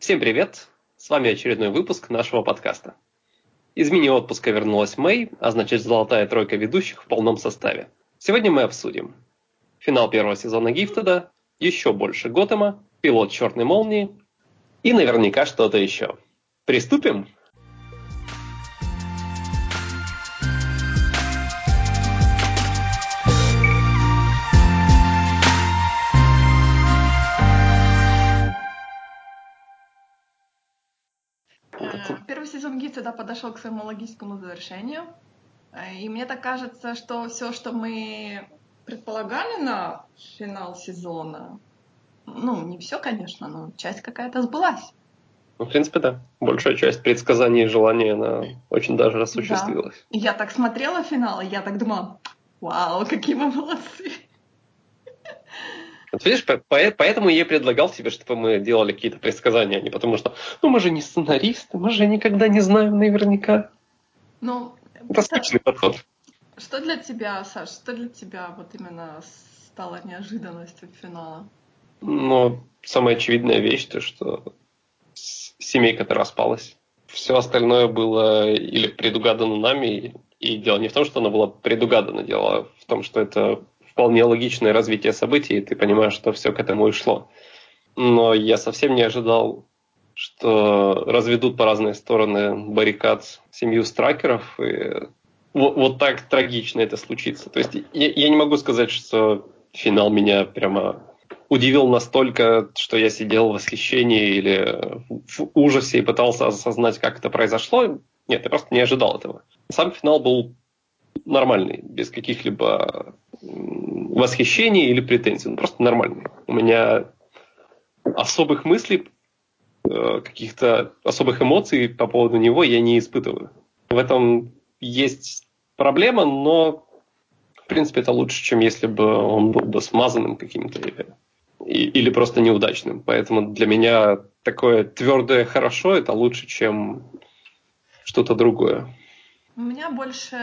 Всем привет! С вами очередной выпуск нашего подкаста. Из мини-отпуска вернулась Мэй, а значит золотая тройка ведущих в полном составе. Сегодня мы обсудим финал первого сезона Гифтеда, еще больше Готэма, пилот Черной Молнии и наверняка что-то еще. Приступим? Всегда подошел к своему логическому завершению. И мне так кажется, что все, что мы предполагали на финал сезона, ну, не все, конечно, но часть какая-то сбылась. Ну, в принципе, да. Большая часть предсказаний и желаний, она очень даже осуществилась. Да. Я так смотрела финал, и я так думала, вау, какие мы молодцы. Вот видишь, поэтому я предлагал тебе, чтобы мы делали какие-то предсказания, а не потому что, ну мы же не сценаристы, мы же никогда не знаем наверняка. Ну, это скучный подход. Что для тебя, Саш, что для тебя вот именно стало неожиданностью финала? Ну, самая очевидная вещь, то что семейка-то распалась. Все остальное было или предугадано нами, и дело не в том, что оно было предугадано, дело в том, что это вполне логичное развитие событий, и ты понимаешь, что все к этому и шло. Но я совсем не ожидал, что разведут по разные стороны баррикад семью стракеров, и вот, вот так трагично это случится. То есть я, я не могу сказать, что финал меня прямо удивил настолько, что я сидел в восхищении или в ужасе и пытался осознать, как это произошло. Нет, я просто не ожидал этого. Сам финал был нормальный, без каких-либо восхищений или претензий. Ну, просто нормальный. У меня особых мыслей, э, каких-то особых эмоций по поводу него я не испытываю. В этом есть проблема, но в принципе это лучше, чем если бы он был бы смазанным каким-то или, или просто неудачным. Поэтому для меня такое твердое хорошо это лучше, чем что-то другое. У меня больше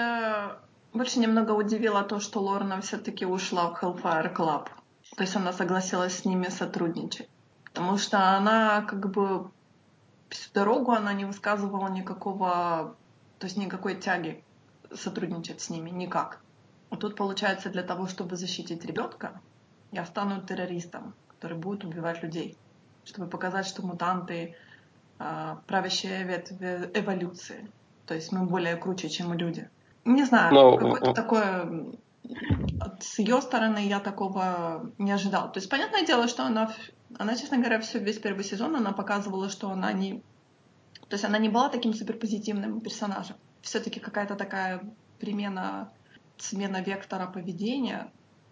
больше немного удивило то, что Лорна все-таки ушла в Hellfire Club. То есть она согласилась с ними сотрудничать. Потому что она как бы всю дорогу она не высказывала никакого, то есть никакой тяги сотрудничать с ними, никак. А тут получается для того, чтобы защитить ребенка, я стану террористом, который будет убивать людей, чтобы показать, что мутанты э, правящая ветвь эволюции. То есть мы более круче, чем люди. Не знаю, Но... какое-то такое с ее стороны я такого не ожидал. То есть, понятное дело, что она, она, честно говоря, все весь первый сезон она показывала, что она не, то есть она не была таким суперпозитивным персонажем. Все-таки какая-то такая примена, смена вектора поведения,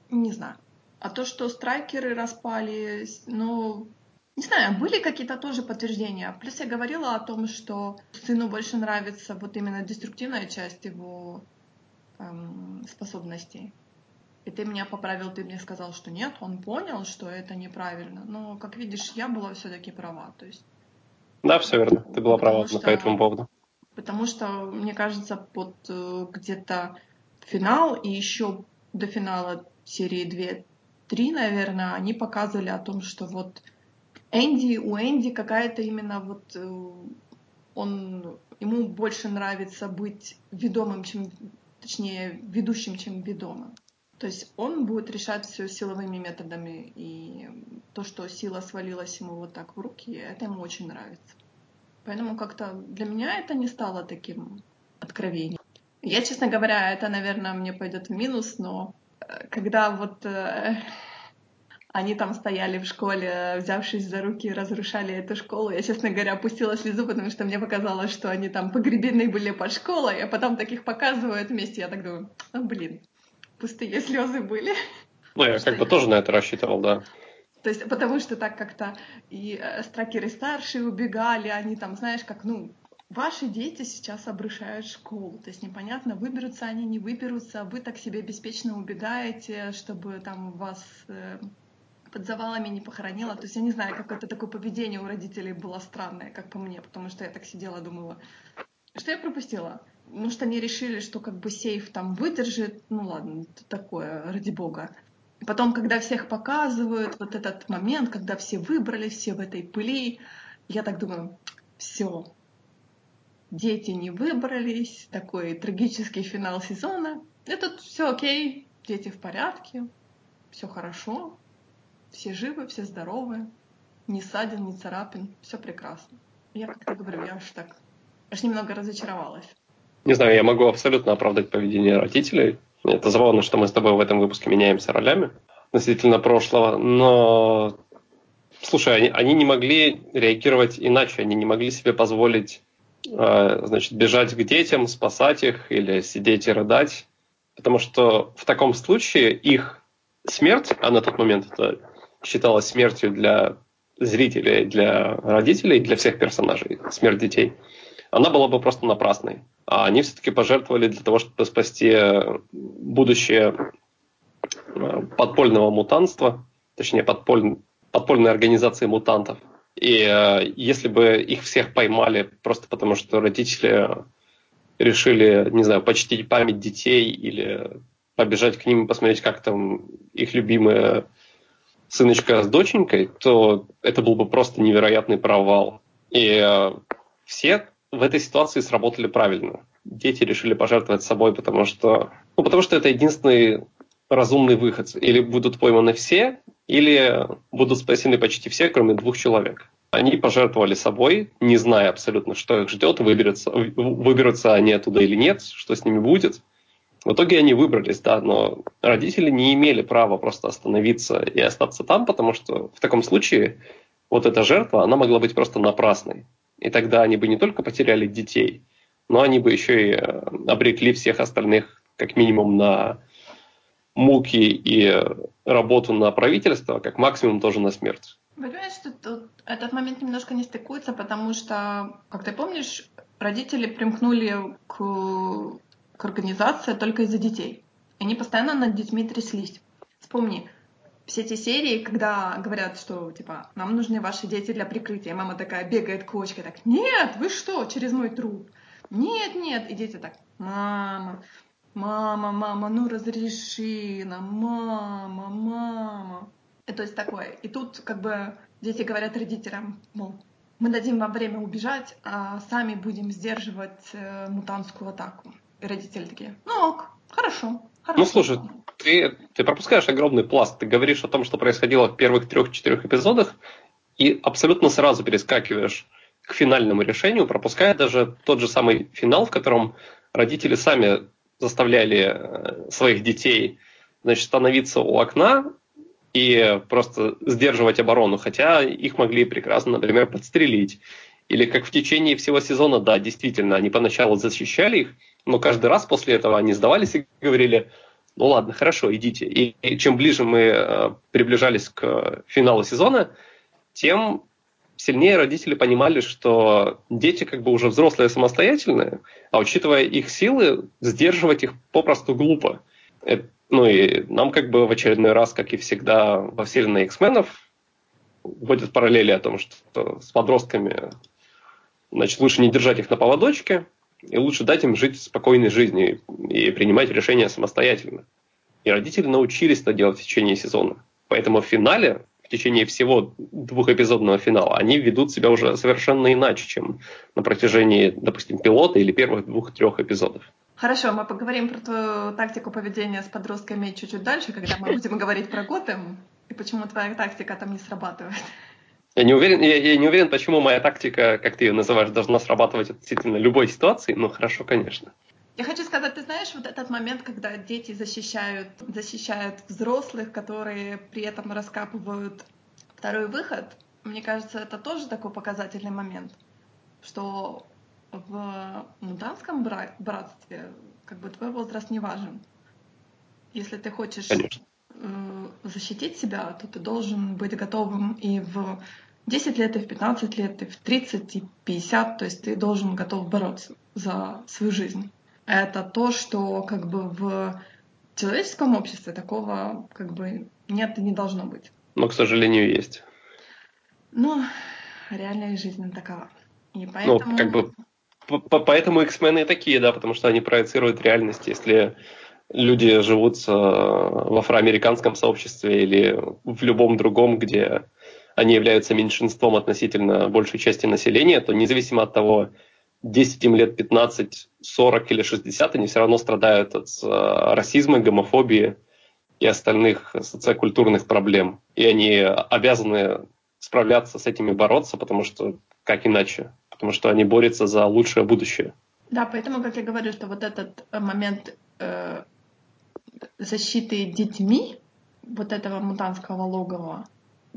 не знаю. А то, что страйкеры распались, ну, не знаю, были какие-то тоже подтверждения. Плюс я говорила о том, что сыну больше нравится вот именно деструктивная часть его эм, способностей. И ты меня поправил, ты мне сказал, что нет, он понял, что это неправильно. Но, как видишь, я была все-таки права. То есть, да, все верно. Ты была права что, по этому поводу. Потому что, мне кажется, под э, где-то финал и еще до финала серии 2-3, наверное, они показывали о том, что вот Энди, у Энди какая-то именно вот э, он ему больше нравится быть ведомым, чем точнее ведущим, чем ведомым. То есть он будет решать все силовыми методами, и то, что сила свалилась ему вот так в руки, это ему очень нравится. Поэтому как-то для меня это не стало таким откровением. Я, честно говоря, это, наверное, мне пойдет в минус, но э, когда вот э, они там стояли в школе, взявшись за руки, разрушали эту школу. Я, честно говоря, опустила слезу, потому что мне показалось, что они там погребены были под школой, а потом таких показывают вместе. Я так думаю, ну блин, пустые слезы были. Ну, я как бы тоже на это рассчитывал, да. То есть, потому что так как-то и э, стракеры старшие убегали, они там, знаешь, как, ну, ваши дети сейчас обрушают школу. То есть непонятно, выберутся они, не выберутся, вы так себе беспечно убегаете, чтобы там вас э, под завалами не похоронила. То есть я не знаю, какое-то такое поведение у родителей было странное, как по мне, потому что я так сидела, думала, что я пропустила? Может, они решили, что как бы сейф там выдержит, ну ладно, такое, ради бога. Потом, когда всех показывают, вот этот момент, когда все выбрали, все в этой пыли, Я так думаю, все, дети не выбрались, такой трагический финал сезона. И тут все окей, дети в порядке, все хорошо, все живы, все здоровы, ни ссадин, ни царапин, все прекрасно. Я как-то говорю, я аж так, аж немного разочаровалась. Не знаю, я могу абсолютно оправдать поведение родителей. Это забавно, что мы с тобой в этом выпуске меняемся ролями относительно прошлого, но слушай, они, они не могли реагировать иначе, они не могли себе позволить э, значит, бежать к детям, спасать их или сидеть и рыдать, потому что в таком случае их смерть, а на тот момент это считалось смертью для зрителей, для родителей, для всех персонажей, смерть детей, она была бы просто напрасной. А они все-таки пожертвовали для того, чтобы спасти будущее э, подпольного мутанства, точнее подполь, подпольной организации мутантов. И э, если бы их всех поймали просто потому, что родители решили, не знаю, почтить память детей или побежать к ним и посмотреть, как там их любимая сыночка с доченькой, то это был бы просто невероятный провал. И э, все в этой ситуации сработали правильно. Дети решили пожертвовать собой, потому что, ну, потому что это единственный разумный выход. Или будут пойманы все, или будут спасены почти все, кроме двух человек. Они пожертвовали собой, не зная абсолютно, что их ждет, выберутся, выберутся они оттуда или нет, что с ними будет. В итоге они выбрались, да, но родители не имели права просто остановиться и остаться там, потому что в таком случае вот эта жертва, она могла быть просто напрасной. И тогда они бы не только потеряли детей, но они бы еще и э, обрекли всех остальных как минимум на муки и работу на правительство, как максимум тоже на смерть. Понимаешь, что тут этот момент немножко не стыкуется, потому что, как ты помнишь, родители примкнули к, к организации только из-за детей. Они постоянно над детьми тряслись. Вспомни, все эти серии, когда говорят, что, типа, нам нужны ваши дети для прикрытия. Мама такая бегает кочкой, так, нет, вы что, через мой труп? Нет, нет. И дети так, мама, мама, мама, ну разреши нам, мама, мама. И то есть такое. И тут как бы дети говорят родителям, мол, мы дадим вам время убежать, а сами будем сдерживать э, мутантскую атаку. Родители такие, ну ок, хорошо, хорошо. Ну слушай, ты, ты пропускаешь огромный пласт. Ты говоришь о том, что происходило в первых трех-четырех эпизодах, и абсолютно сразу перескакиваешь к финальному решению, пропуская даже тот же самый финал, в котором родители сами заставляли э, своих детей значит, становиться у окна и просто сдерживать оборону, хотя их могли прекрасно, например, подстрелить. Или как в течение всего сезона, да, действительно, они поначалу защищали их, но каждый раз после этого они сдавались и говорили, ну ладно, хорошо, идите. И, и чем ближе мы э, приближались к финалу сезона, тем сильнее родители понимали, что дети как бы уже взрослые самостоятельные, а учитывая их силы, сдерживать их попросту глупо. Это, ну и нам как бы в очередной раз, как и всегда во вселенной X-менов, вводят параллели о том, что с подростками значит, лучше не держать их на поводочке, и лучше дать им жить спокойной жизнью и принимать решения самостоятельно. И родители научились это делать в течение сезона. Поэтому в финале, в течение всего двухэпизодного финала, они ведут себя уже совершенно иначе, чем на протяжении, допустим, пилота или первых двух-трех эпизодов. Хорошо, мы поговорим про твою тактику поведения с подростками чуть-чуть дальше, когда мы будем говорить про Готэм, и почему твоя тактика там не срабатывает. Я не уверен, я, я не уверен, почему моя тактика, как ты ее называешь, должна срабатывать относительно любой ситуации, но хорошо, конечно. Я хочу сказать, ты знаешь, вот этот момент, когда дети защищают, защищают взрослых, которые при этом раскапывают второй выход, мне кажется, это тоже такой показательный момент, что в мутантском братстве как бы твой возраст не важен. Если ты хочешь Конечно. Э, защитить себя, то ты должен быть готовым и в 10 лет, и в 15 лет, и в 30, и 50, то есть ты должен готов бороться за свою жизнь. Это то, что как бы в человеческом обществе такого как бы нет и не должно быть. Но, к сожалению, есть. Ну, реальная жизнь такова. И поэтому... Ну, как бы поэтому X-Men и такие, да, потому что они проецируют реальность. Если люди живут в афроамериканском сообществе или в любом другом, где они являются меньшинством относительно большей части населения, то независимо от того, 10 им лет 15, 40 или 60, они все равно страдают от э, расизма, гомофобии и остальных социокультурных проблем. И они обязаны справляться с этими, бороться, потому что как иначе? Потому что они борются за лучшее будущее. Да, поэтому, как я говорю, что вот этот э, момент э, защиты детьми вот этого мутантского логова,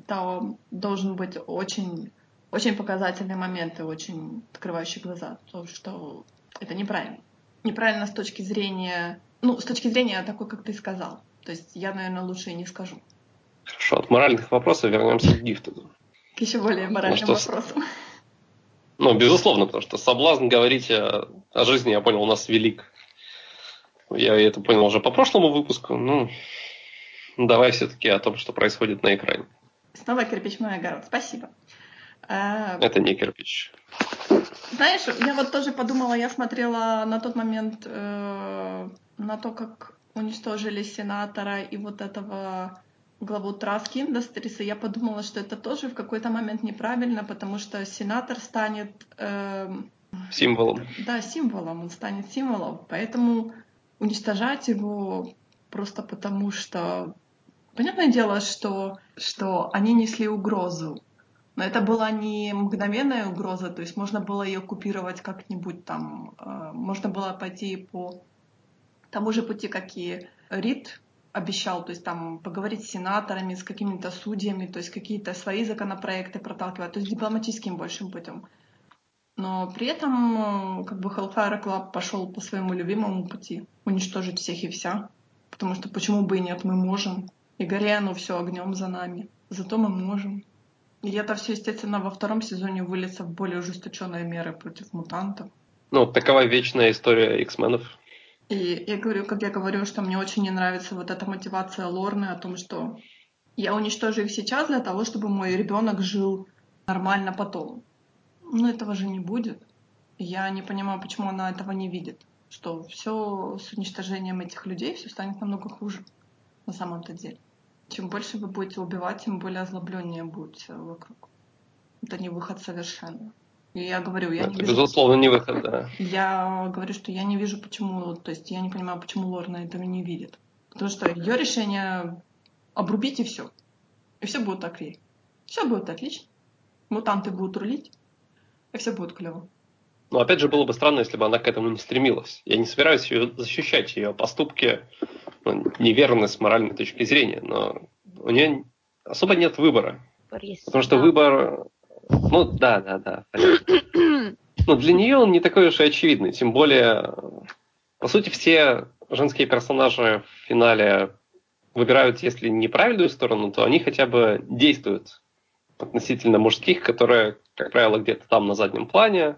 то должен быть очень, очень показательный момент и очень открывающий глаза, то, что это неправильно. Неправильно с точки зрения, ну, с точки зрения такой, как ты сказал. То есть я, наверное, лучше и не скажу. Хорошо, от моральных вопросов вернемся к гифту. К еще более моральным ну, вопросам. Ну, безусловно, потому что соблазн говорить о, о жизни, я понял, у нас велик. Я это понял уже по прошлому выпуску. Ну, давай все-таки о том, что происходит на экране. Снова кирпич мой огород. Спасибо. А, это не кирпич. Знаешь, я вот тоже подумала, я смотрела на тот момент э, на то, как уничтожили сенатора и вот этого главу Trask Industries, и я подумала, что это тоже в какой-то момент неправильно, потому что сенатор станет... Э, символом. Да, символом, он станет символом. Поэтому уничтожать его просто потому, что... Понятное дело, что, что они несли угрозу, но это была не мгновенная угроза, то есть можно было ее купировать как-нибудь там, э, можно было пойти по тому же пути, как и Рид обещал, то есть там поговорить с сенаторами, с какими-то судьями, то есть какие-то свои законопроекты проталкивать, то есть дипломатическим большим путем. Но при этом как бы Hellfire Club пошел по своему любимому пути, уничтожить всех и вся. Потому что почему бы и нет, мы можем. И горе оно все огнем за нами. Зато мы можем. И это все, естественно, во втором сезоне выльется в более ужесточенные меры против мутантов. Ну, такова вечная история X-менов. И я говорю, как я говорю, что мне очень не нравится вот эта мотивация Лорны о том, что я уничтожу их сейчас для того, чтобы мой ребенок жил нормально потом. Но этого же не будет. Я не понимаю, почему она этого не видит. Что все с уничтожением этих людей все станет намного хуже на самом-то деле. Чем больше вы будете убивать, тем более озлобленнее будете вокруг. Это не выход совершенно. И я говорю, я это, не вижу... Безусловно, не выход, да. Я говорю, что я не вижу, почему... То есть я не понимаю, почему Лорна этого не видит. Потому что ее решение обрубить и все. И все будет окей. Все будет отлично. Мутанты будут рулить, и все будет клево. Но опять же, было бы странно, если бы она к этому не стремилась. Я не собираюсь ее защищать, ее поступки ну, неверны с моральной точки зрения, но у нее особо нет выбора. Борис, потому что да. выбор ну да, да, да. Но для нее он не такой уж и очевидный. Тем более, по сути, все женские персонажи в финале выбирают, если неправильную сторону, то они хотя бы действуют относительно мужских, которые, как правило, где-то там на заднем плане,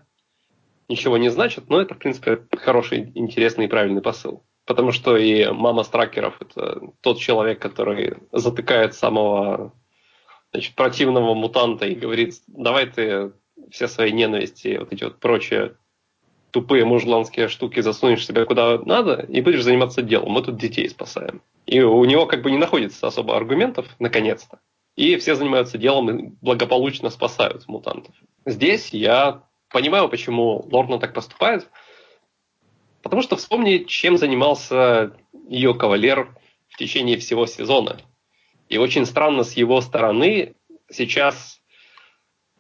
ничего не значат, но это, в принципе, хороший, интересный и правильный посыл. Потому что и мама Стракеров – это тот человек, который затыкает самого значит, противного мутанта и говорит, давай ты все свои ненависти, вот эти вот прочие тупые мужланские штуки засунешь себя куда надо и будешь заниматься делом. Мы тут детей спасаем. И у него как бы не находится особо аргументов, наконец-то. И все занимаются делом и благополучно спасают мутантов. Здесь я понимаю, почему Лорна так поступает. Потому что вспомни, чем занимался ее кавалер в течение всего сезона. И очень странно с его стороны сейчас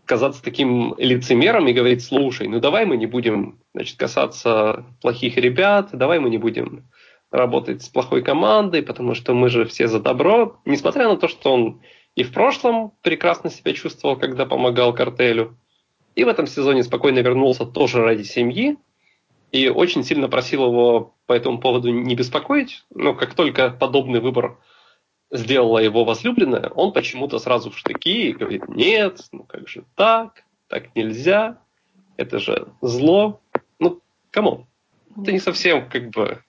казаться таким лицемером и говорить, слушай, ну давай мы не будем значит, касаться плохих ребят, давай мы не будем работать с плохой командой, потому что мы же все за добро. Несмотря на то, что он и в прошлом прекрасно себя чувствовал, когда помогал картелю, и в этом сезоне спокойно вернулся тоже ради семьи, и очень сильно просил его по этому поводу не беспокоить, но как только подобный выбор сделала его возлюбленная, он почему-то сразу в штыки и говорит, нет, ну как же так, так нельзя, это же зло. Ну, кому? Это не совсем как бы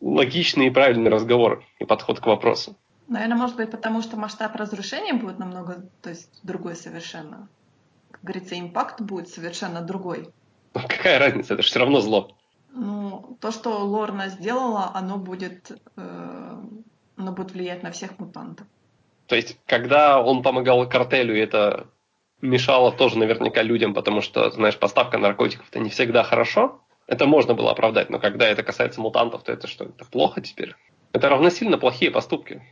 логичный и правильный разговор и подход к вопросу. Наверное, может быть, потому что масштаб разрушения будет намного, то есть другой совершенно. Как говорится, импакт будет совершенно другой. Какая разница? Это же все равно зло. Ну, то, что Лорна сделала, оно будет э, оно будет влиять на всех мутантов. То есть, когда он помогал картелю, это мешало тоже наверняка людям, потому что, знаешь, поставка наркотиков это не всегда хорошо. Это можно было оправдать, но когда это касается мутантов, то это что, это плохо теперь? Это равносильно плохие поступки.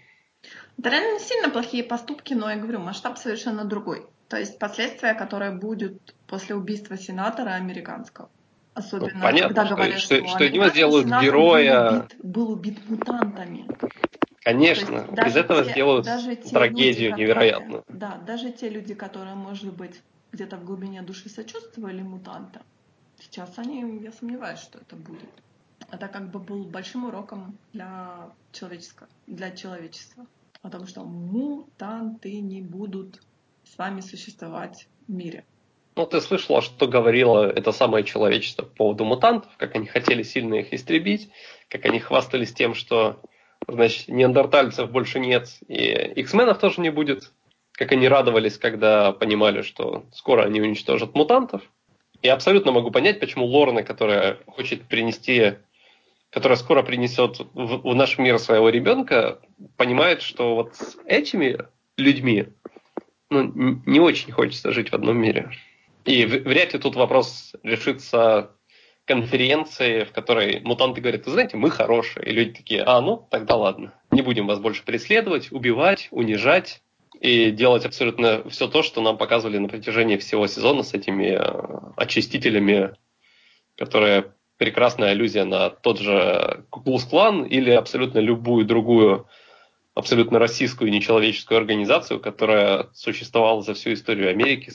Это реально сильно плохие поступки, но я говорю, масштаб совершенно другой. То есть последствия, которые будут после убийства сенатора американского. Особенно, ну, понятно, когда говорят, что, что, что него сделают героя... Был убит, был убит мутантами. Конечно, из этого те, сделают даже те трагедию люди, невероятную. Да, даже те люди, которые, может быть, где-то в глубине души сочувствовали мутантам, сейчас они, я сомневаюсь, что это будет. Это как бы был большим уроком для человеческого, для человечества. О том, что мутанты не будут с вами существовать в мире. Ну, ты слышала, что говорило это самое человечество по поводу мутантов, как они хотели сильно их истребить, как они хвастались тем, что значит, неандертальцев больше нет, и X-менов тоже не будет. Как они радовались, когда понимали, что скоро они уничтожат мутантов. И абсолютно могу понять, почему Лорна, которая хочет принести, которая скоро принесет в, в наш мир своего ребенка, понимает, что вот с этими людьми ну, не очень хочется жить в одном мире. И вряд ли тут вопрос решится конференции, в которой мутанты говорят, вы знаете, мы хорошие. И люди такие, а, ну, тогда ладно. Не будем вас больше преследовать, убивать, унижать и делать абсолютно все то, что нам показывали на протяжении всего сезона с этими э, очистителями, которые прекрасная аллюзия на тот же Куклус-клан или абсолютно любую другую абсолютно российскую нечеловеческую организацию, которая существовала за всю историю Америки,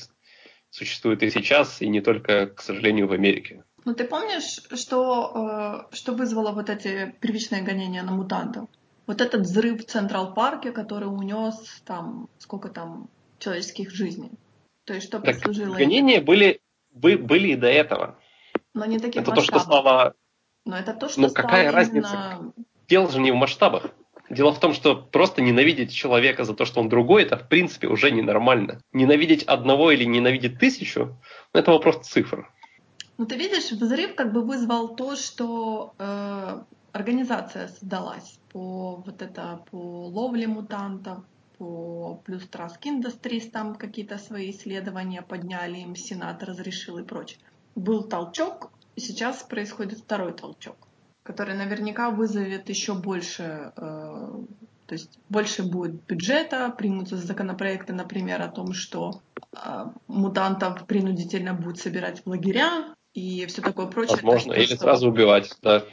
существует и сейчас, и не только, к сожалению, в Америке. Ну ты помнишь, что, э, что вызвало вот эти первичные гонения на мутантов? Вот этот взрыв в Централ Парке, который унес там сколько там человеческих жизней. То есть что так послужило... Гонения были, были и до этого. Но не таких это масштабов. то, что стало... Но это то, что Ну какая разница? Именно... Дело же не в масштабах. Дело в том, что просто ненавидеть человека за то, что он другой, это в принципе уже ненормально. Ненавидеть одного или ненавидеть тысячу, это вопрос цифр. Ну, ты видишь, взрыв как бы вызвал то, что э, организация создалась по вот это по ловле мутантов, по плюс Trask Industries, там какие-то свои исследования подняли, им Сенат разрешил и прочее. Был толчок, и сейчас происходит второй толчок, который наверняка вызовет еще больше, э, то есть больше будет бюджета, примутся законопроекты, например, о том, что э, мутантов принудительно будут собирать в лагеря, и все такое прочее. Возможно, или что... сразу убивать, да.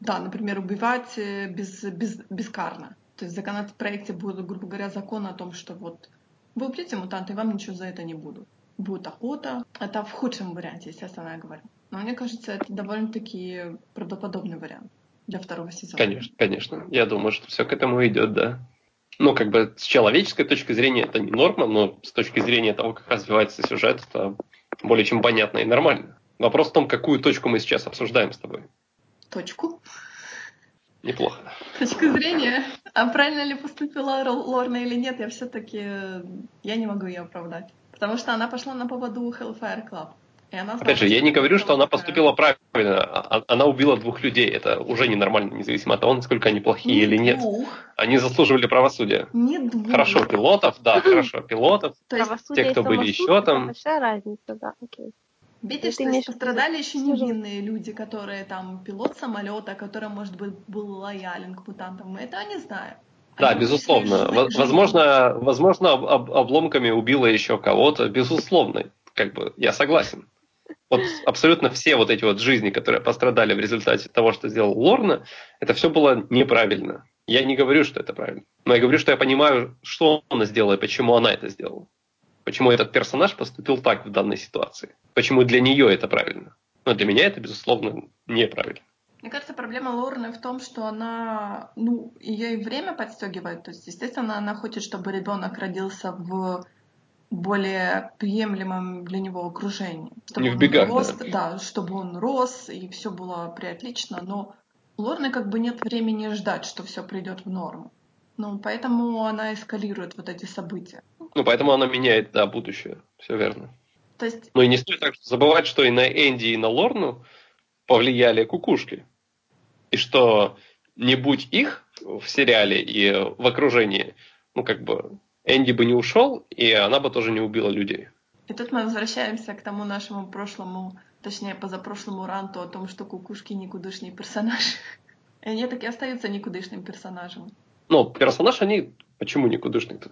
Да, например, убивать э, без, без, безкарно. То есть в законопроекте будет, грубо говоря, закон о том, что вот вы убьете мутанта, и вам ничего за это не будут. Будет охота. Это в худшем варианте, естественно, я говорю. Но мне кажется, это довольно-таки правдоподобный вариант для второго сезона. Конечно, конечно. Я думаю, что все к этому идет, да. Ну, как бы с человеческой точки зрения это не норма, но с точки зрения того, как развивается сюжет, это более чем понятно и нормально. Вопрос в том, какую точку мы сейчас обсуждаем с тобой. Точку? Неплохо. Точка зрения. А правильно ли поступила Лорна или нет, я все-таки я не могу ее оправдать. Потому что она пошла на поводу Hellfire Club. Опять же, я не говорю, что она поступила правильно. А, а, она убила двух людей. Это уже ненормально, независимо от того, насколько они плохие не или нет. Двух. Они заслуживали правосудия. Не двух. Хорошо, пилотов, да, хорошо, пилотов. То есть, те, кто были еще там. Большая разница, да, окей. Видишь, что пострадали еще невинные люди, которые там пилот самолета, который, может быть, был лоялен к мутантам. Мы этого не знаем. Да, безусловно. Возможно, возможно, об, обломками убило еще кого-то. Безусловно. Как бы я согласен. Вот абсолютно все вот эти вот жизни, которые пострадали в результате того, что сделал Лорна, это все было неправильно. Я не говорю, что это правильно. Но я говорю, что я понимаю, что она сделала и почему она это сделала. Почему этот персонаж поступил так в данной ситуации? Почему для нее это правильно? Но для меня это, безусловно, неправильно. Мне кажется, проблема Лорны в том, что она, ну, ее и время подстегивает. То есть, естественно, она хочет, чтобы ребенок родился в более приемлемом для него окружении. Чтобы Не в бегах, рос, да. да, чтобы он рос, и все было приотлично, но у Лорны как бы нет времени ждать, что все придет в норму. Ну, поэтому она эскалирует вот эти события. Ну, поэтому она меняет, да, будущее. Все верно. То есть... Ну и не стоит так забывать, что и на Энди, и на Лорну повлияли кукушки. И что не будь их в сериале и в окружении, ну, как бы, Энди бы не ушел, и она бы тоже не убила людей. И тут мы возвращаемся к тому нашему прошлому, точнее, позапрошлому ранту о том, что кукушки никудышный персонаж. И они так и остаются никудышным персонажем. Ну, персонаж они почему никудышный-то?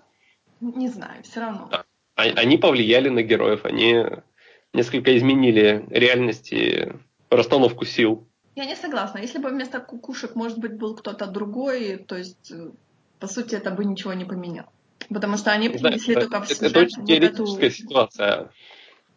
Не знаю, все равно. Да. А, они повлияли на героев, они несколько изменили реальность и расстановку сил. Я не согласна. Если бы вместо кукушек, может быть, был кто-то другой, то есть, э, по сути, это бы ничего не поменяло. Потому что они принесли знаю, только в сюжет это, очень вот теоретическая эту... ситуация.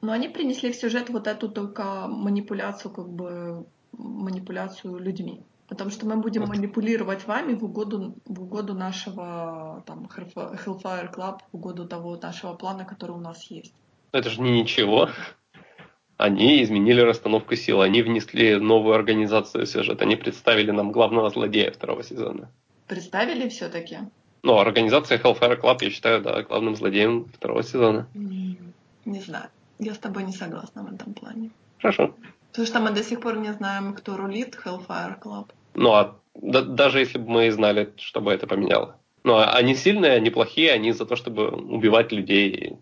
Но они принесли в сюжет вот эту только манипуляцию, как бы манипуляцию людьми. Потому что мы будем вот. манипулировать вами в угоду, в угоду нашего там, Hellfire Club, в угоду того нашего плана, который у нас есть. Это же не ничего. Они изменили расстановку сил, они внесли новую организацию в сюжет, они представили нам главного злодея второго сезона. Представили все-таки? Ну, организация Hellfire Club, я считаю, да, главным злодеем второго сезона. Не знаю. Я с тобой не согласна в этом плане. Хорошо. Потому что мы до сих пор не знаем, кто рулит Hellfire Club. Ну, а да, даже если бы мы знали, что бы это поменяло. Ну, а они сильные, они плохие, они за то, чтобы убивать людей.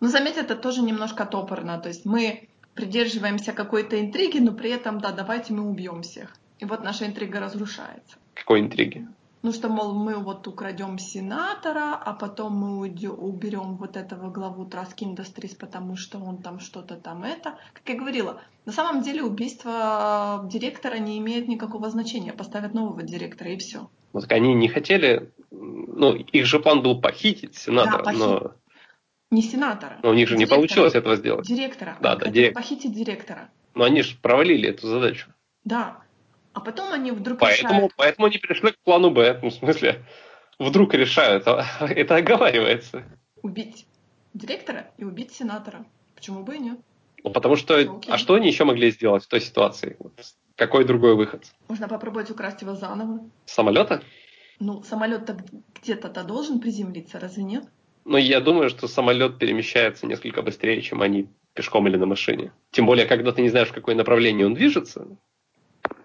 Ну, заметь, это тоже немножко топорно. То есть мы придерживаемся какой-то интриги, но при этом, да, давайте мы убьем всех. И вот наша интрига разрушается. Какой интриги? Ну, что, мол, мы вот украдем сенатора, а потом мы уберем вот этого главу Trask Industries, потому что он там что-то там это. Как я говорила, на самом деле убийство директора не имеет никакого значения. Поставят нового директора и все. Вот они не хотели, ну, их же план был похитить сенатора, да, похит... но... Не сенатора. Но у них же директора. не получилось этого сделать. Директора. Да, да, директора. похитить директора. Но они же провалили эту задачу. Да. А потом они вдруг поэтому, решают... Поэтому они перешли к плану Б. Ну, в смысле, вдруг решают. А, это оговаривается. Убить директора и убить сенатора. Почему бы и нет? Ну, потому что... А что они еще могли сделать в той ситуации? Какой другой выход? Можно попробовать украсть его заново. Самолета? Ну, самолет-то где-то-то должен приземлиться, разве нет? Ну, я думаю, что самолет перемещается несколько быстрее, чем они пешком или на машине. Тем более, когда ты не знаешь, в какое направление он движется,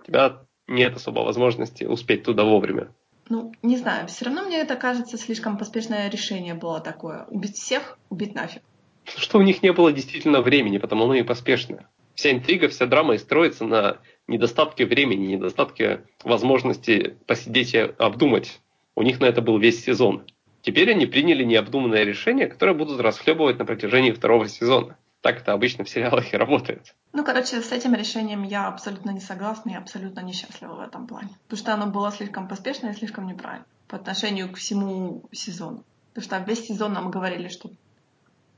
у тебя нет особо возможности успеть туда вовремя. Ну, не знаю, все равно мне это кажется слишком поспешное решение было такое. Убить всех, убить нафиг. Что у них не было действительно времени, потому оно и поспешное. Вся интрига, вся драма и строится на недостатке времени, недостатке возможности посидеть и обдумать. У них на это был весь сезон. Теперь они приняли необдуманное решение, которое будут расхлебывать на протяжении второго сезона. Так это обычно в сериалах и работает. Ну, короче, с этим решением я абсолютно не согласна и абсолютно несчастлива в этом плане. Потому что оно было слишком поспешно и слишком неправильно по отношению к всему сезону. Потому что весь сезон нам говорили, что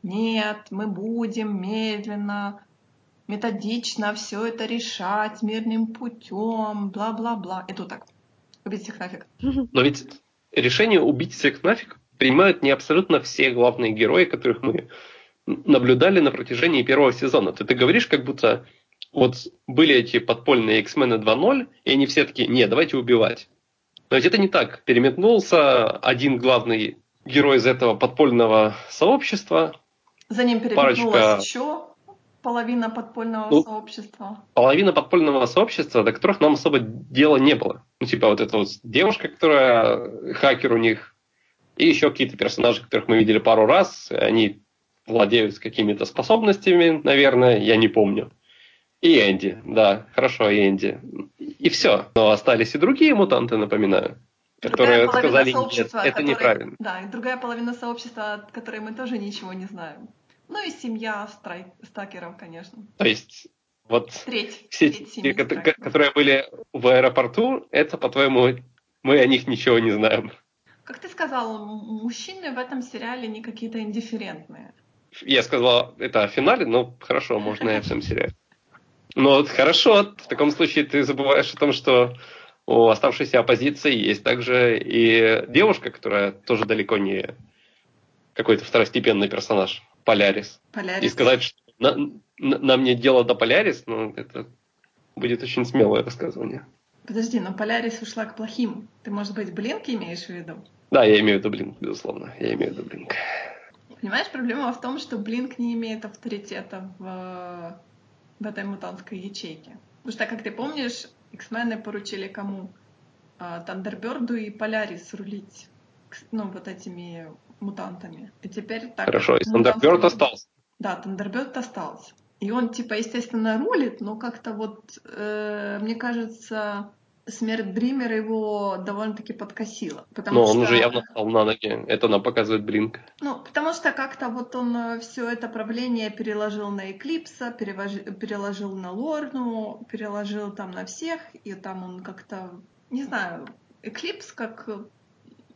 нет, мы будем медленно, методично все это решать мирным путем, бла-бла-бла. И тут так. Убить всех нафиг. Но ведь решение убить всех нафиг принимают не абсолютно все главные герои, которых мы наблюдали на протяжении первого сезона. Ты, ты говоришь, как будто вот были эти подпольные X-Men 2.0, и они все таки не, давайте убивать. Но ведь это не так. Переметнулся один главный герой из этого подпольного сообщества. За ним переметнулась парочка... еще половина подпольного ну, сообщества. Половина подпольного сообщества, до которых нам особо дела не было. Ну, типа вот эта вот девушка, которая хакер у них, и еще какие-то персонажи, которых мы видели пару раз. Они владеют какими-то способностями, наверное, я не помню. И Энди, да, хорошо, и Энди. И все. Но остались и другие мутанты, напоминаю, которые сказали, нет, это который, неправильно. Да, и другая половина сообщества, от которой мы тоже ничего не знаем. Ну и семья страй, стакеров, конечно. То есть вот треть, все треть те, которые были в аэропорту, это, по-твоему, мы о них ничего не знаем. Как ты сказал, мужчины в этом сериале не какие-то индифферентные. Я сказал это о финале, но хорошо, можно и о всем сериале. Но вот хорошо, в таком случае ты забываешь о том, что у оставшейся оппозиции есть также и девушка, которая тоже далеко не какой-то второстепенный персонаж, Полярис. Полярис. И сказать, что на, на, нам нет дела до Полярис, ну, это будет очень смелое высказывание. Подожди, но Полярис ушла к плохим. Ты, может быть, Блинк имеешь в виду? Да, я имею в виду Блинк, безусловно. Я имею в виду Блинк. Понимаешь, проблема в том, что Блинк не имеет авторитета в, в этой мутантской ячейке. Потому что, как ты помнишь, X-мены поручили кому? А, Тандерберду и Полярис рулить ну, вот этими мутантами. И теперь так... Хорошо, и Thunderbird остался. Да, Thunderbird остался. И он, типа, естественно, рулит, но как-то вот, э, мне кажется, смерть Дримера его довольно-таки подкосила. Потому Но он уже явно встал на ноги. Это нам показывает Блинк. Ну, потому что как-то вот он э, все это правление переложил на Эклипса, переложил на Лорну, переложил там на всех, и там он как-то, не знаю, Эклипс как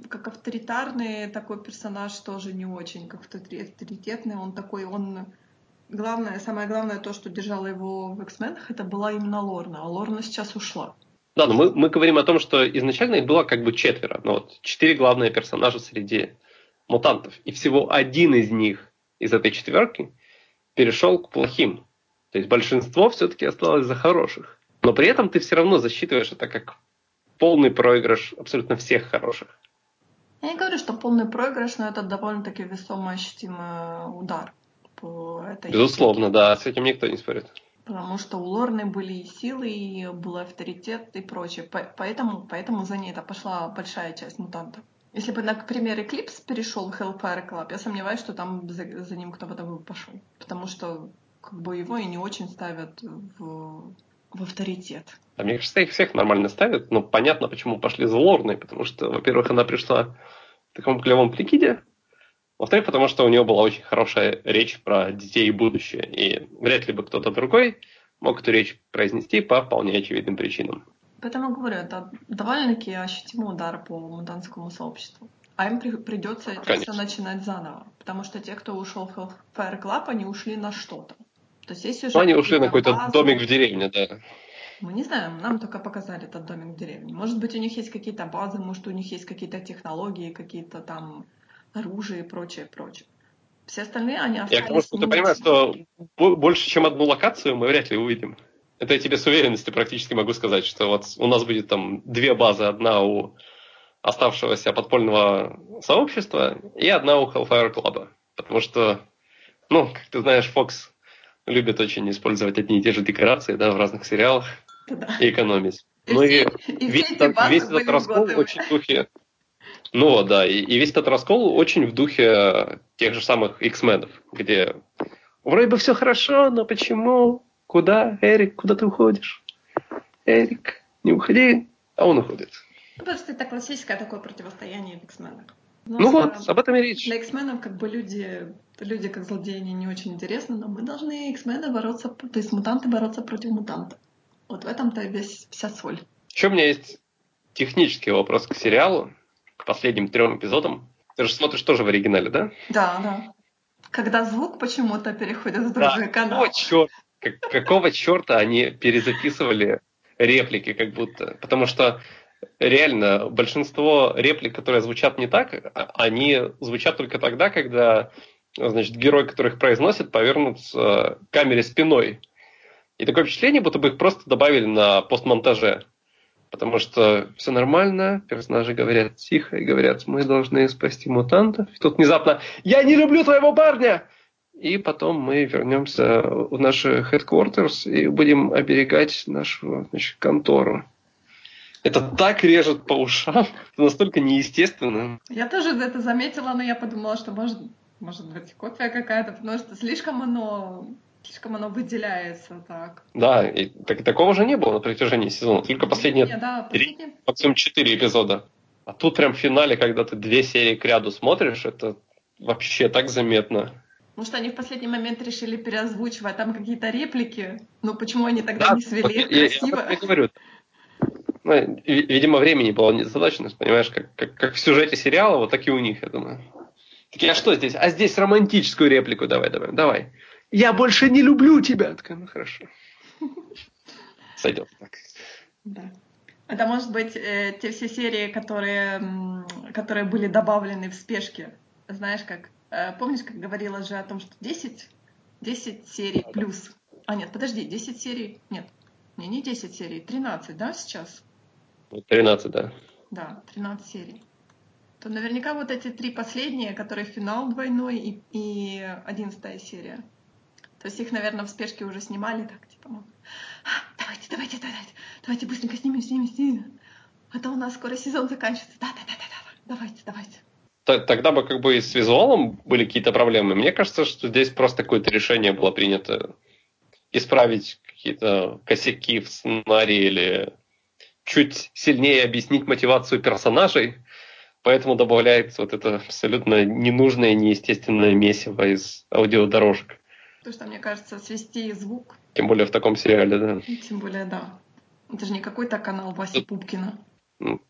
как авторитарный такой персонаж тоже не очень, как авторитетный. Он такой, он главное, самое главное то, что держало его в X-менах, это была именно Лорна, а Лорна сейчас ушла. Да, но мы, мы говорим о том, что изначально их было как бы четверо. Ну, вот, четыре главные персонажа среди мутантов. И всего один из них, из этой четверки, перешел к плохим. То есть большинство все-таки осталось за хороших. Но при этом ты все равно засчитываешь это как полный проигрыш абсолютно всех хороших. Я не говорю, что полный проигрыш, но это довольно-таки весомый ощутимый удар по этой Безусловно, штуке. да, с этим никто не спорит. Потому что у Лорны были и силы, и был авторитет и прочее. Поэтому, поэтому за ней это пошла большая часть мутантов. Если бы, например, Эклипс перешел в Hellfire Club, я сомневаюсь, что там за, за ним кто-то бы пошел. Потому что как бы его и не очень ставят в, в авторитет. А мне кажется, их всех нормально ставят, но понятно, почему пошли за Лорной, потому что, во-первых, она пришла в таком клевом прикиде, во-вторых, потому что у него была очень хорошая речь про детей и будущее, и вряд ли бы кто-то другой мог эту речь произнести по вполне очевидным причинам. Поэтому говорю, это довольно-таки ощутимый удар по мутантскому сообществу. А им при- придется это все начинать заново. Потому что те, кто ушел в Fire Club, они ушли на что-то. То есть есть уже ну, они ушли на какой-то базы. домик в деревне, да. Мы не знаем, нам только показали этот домик в деревне. Может быть, у них есть какие-то базы, может, у них есть какие-то технологии, какие-то там оружие и прочее, прочее. Все остальные, они остались... Я к тому, что ты понимаешь, что больше, чем одну локацию мы вряд ли увидим. Это я тебе с уверенностью практически могу сказать, что вот у нас будет там две базы. Одна у оставшегося подпольного сообщества и одна у Hellfire Club. Потому что, ну, как ты знаешь, Fox любит очень использовать одни и те же декорации да, в разных сериалах да. и экономить. И ну все, и, и весь, этот, весь этот раскол очень в духе ну да, и, и весь этот раскол очень в духе тех же самых X-менов, где вроде бы все хорошо, но почему? Куда, Эрик, куда ты уходишь? Эрик, не уходи, а он уходит. Ну, просто это классическое такое противостояние в X-менах. Ну вот, об этом и речь. Для X-менов как бы люди, люди как злодеи они не очень интересны, но мы должны X-мены бороться, то есть мутанты бороться против мутантов. Вот в этом-то весь, вся соль. Еще у меня есть технический вопрос к сериалу к последним трем эпизодам. Ты же смотришь тоже в оригинале, да? Да, да. Когда звук почему-то переходит в другой да, канал. Какого черта, как, какого черта они перезаписывали реплики, как будто? Потому что реально большинство реплик, которые звучат не так, а, они звучат только тогда, когда значит, герой, который их произносит, повернут к камере спиной. И такое впечатление, будто бы их просто добавили на постмонтаже потому что все нормально, персонажи говорят тихо и говорят, мы должны спасти мутантов. И тут внезапно, я не люблю твоего парня! И потом мы вернемся в наши headquarters и будем оберегать нашу значит, контору. Это так режет по ушам, это настолько неестественно. Я тоже это заметила, но я подумала, что может, может быть копия какая-то, потому что слишком оно Слишком оно выделяется так. Да, и так, такого же не было на протяжении сезона. Только последние не, да, три, максимум четыре эпизода. А тут прям в финале, когда ты две серии к ряду смотришь, это вообще так заметно. Может, они в последний момент решили переозвучивать там какие-то реплики? Ну, почему они тогда да, не свели их красиво? Я, я, я говорю. Ну, видимо, времени было недостаточно, понимаешь, как, как, как в сюжете сериала, вот так и у них, я думаю. Такие, а что здесь? А здесь романтическую реплику давай, давай, давай я больше не люблю тебя. Такая, ну хорошо. Сойдет так. Да. Это может быть э, те все серии, которые, которые были добавлены в спешке. Знаешь, как... Э, помнишь, как говорила же о том, что 10, 10 серий плюс... А, нет, подожди, 10 серий... Нет, не, не 10 серий, 13, да, сейчас? 13, да. Да, 13 серий. То наверняка вот эти три последние, которые финал двойной и, и 11 серия, то есть их, наверное, в спешке уже снимали так, типа, «А, давайте, давайте, давайте, давайте быстренько снимем, снимем, снимем. А то у нас скоро сезон заканчивается. Да, да, да, да, да, давайте, давайте. тогда бы как бы и с визуалом были какие-то проблемы. Мне кажется, что здесь просто какое-то решение было принято исправить какие-то косяки в сценарии или чуть сильнее объяснить мотивацию персонажей, поэтому добавляется вот это абсолютно ненужное, неестественное месиво из аудиодорожек. Потому что, мне кажется, свести звук. Тем более в таком сериале, да. Тем более, да. Это же не какой-то канал Васи Пупкина. Ну,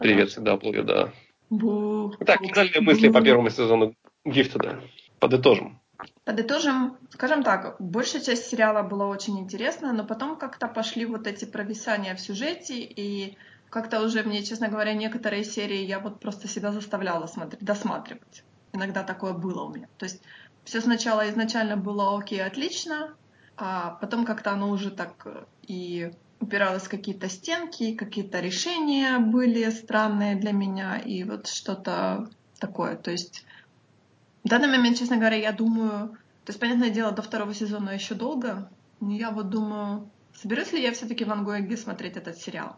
привет, всегда CW, да. Бу. Так, финальные мысли по первому сезону Гифтеда. Подытожим. Подытожим, скажем так, большая часть сериала была очень интересная, но потом как-то пошли вот эти провисания в сюжете, и как-то уже мне, честно говоря, некоторые серии я вот просто себя заставляла смотреть, досматривать. Иногда такое было у меня. То есть все сначала изначально было окей, отлично, а потом как-то оно уже так э, и упиралось в какие-то стенки, какие-то решения были странные для меня, и вот что-то такое. То есть в данный момент, честно говоря, я думаю, то есть, понятное дело, до второго сезона еще долго, но я вот думаю, соберусь ли я все-таки в Ангоинге смотреть этот сериал?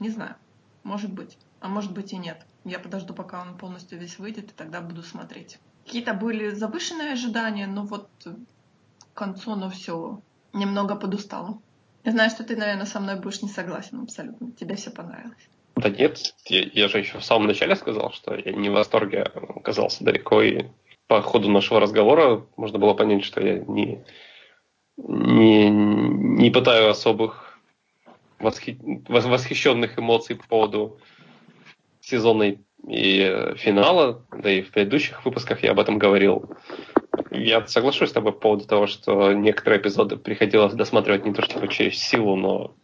Не знаю. Может быть. А может быть и нет. Я подожду, пока он полностью весь выйдет, и тогда буду смотреть. Какие-то были завышенные ожидания, но вот к концу оно все немного подустало. Я знаю, что ты, наверное, со мной будешь не согласен абсолютно. Тебе все понравилось. Да нет, я, я же еще в самом начале сказал, что я не в восторге оказался далеко, и по ходу нашего разговора можно было понять, что я не, не, не пытаю особых восхи, восхищенных эмоций по поводу сезона и финала, да и в предыдущих выпусках я об этом говорил. Я соглашусь с тобой по поводу того, что некоторые эпизоды приходилось досматривать не то что через силу, но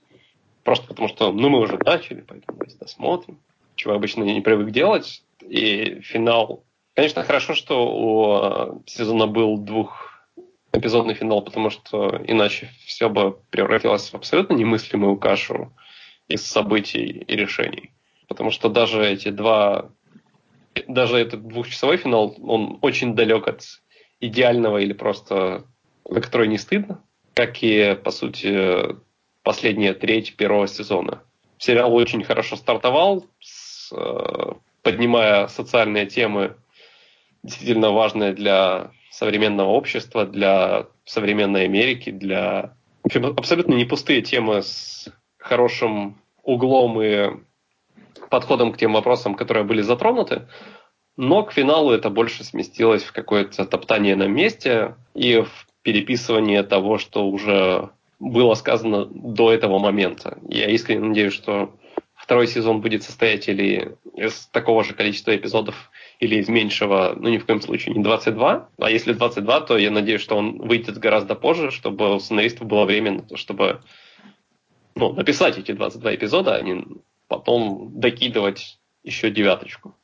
Просто потому что, ну, мы уже начали, поэтому давайте досмотрим. Чего обычно не привык делать. И финал... Конечно, хорошо, что у э, сезона был двух эпизодный финал, потому что иначе все бы превратилось в абсолютно немыслимую кашу из событий и решений. Потому что даже эти два, даже этот двухчасовой финал, он очень далек от идеального или просто за который не стыдно, как и, по сути, последняя треть первого сезона. Сериал очень хорошо стартовал, с, э, поднимая социальные темы, действительно важные для современного общества, для современной Америки, для абсолютно не пустые темы с хорошим углом и подходом к тем вопросам, которые были затронуты. Но к финалу это больше сместилось в какое-то топтание на месте и в переписывание того, что уже было сказано до этого момента. Я искренне надеюсь, что второй сезон будет состоять или из такого же количества эпизодов, или из меньшего, ну ни в коем случае не 22. А если 22, то я надеюсь, что он выйдет гораздо позже, чтобы у сценаристов было время чтобы ну, написать эти 22 эпизода, а не потом докидывать еще девяточку.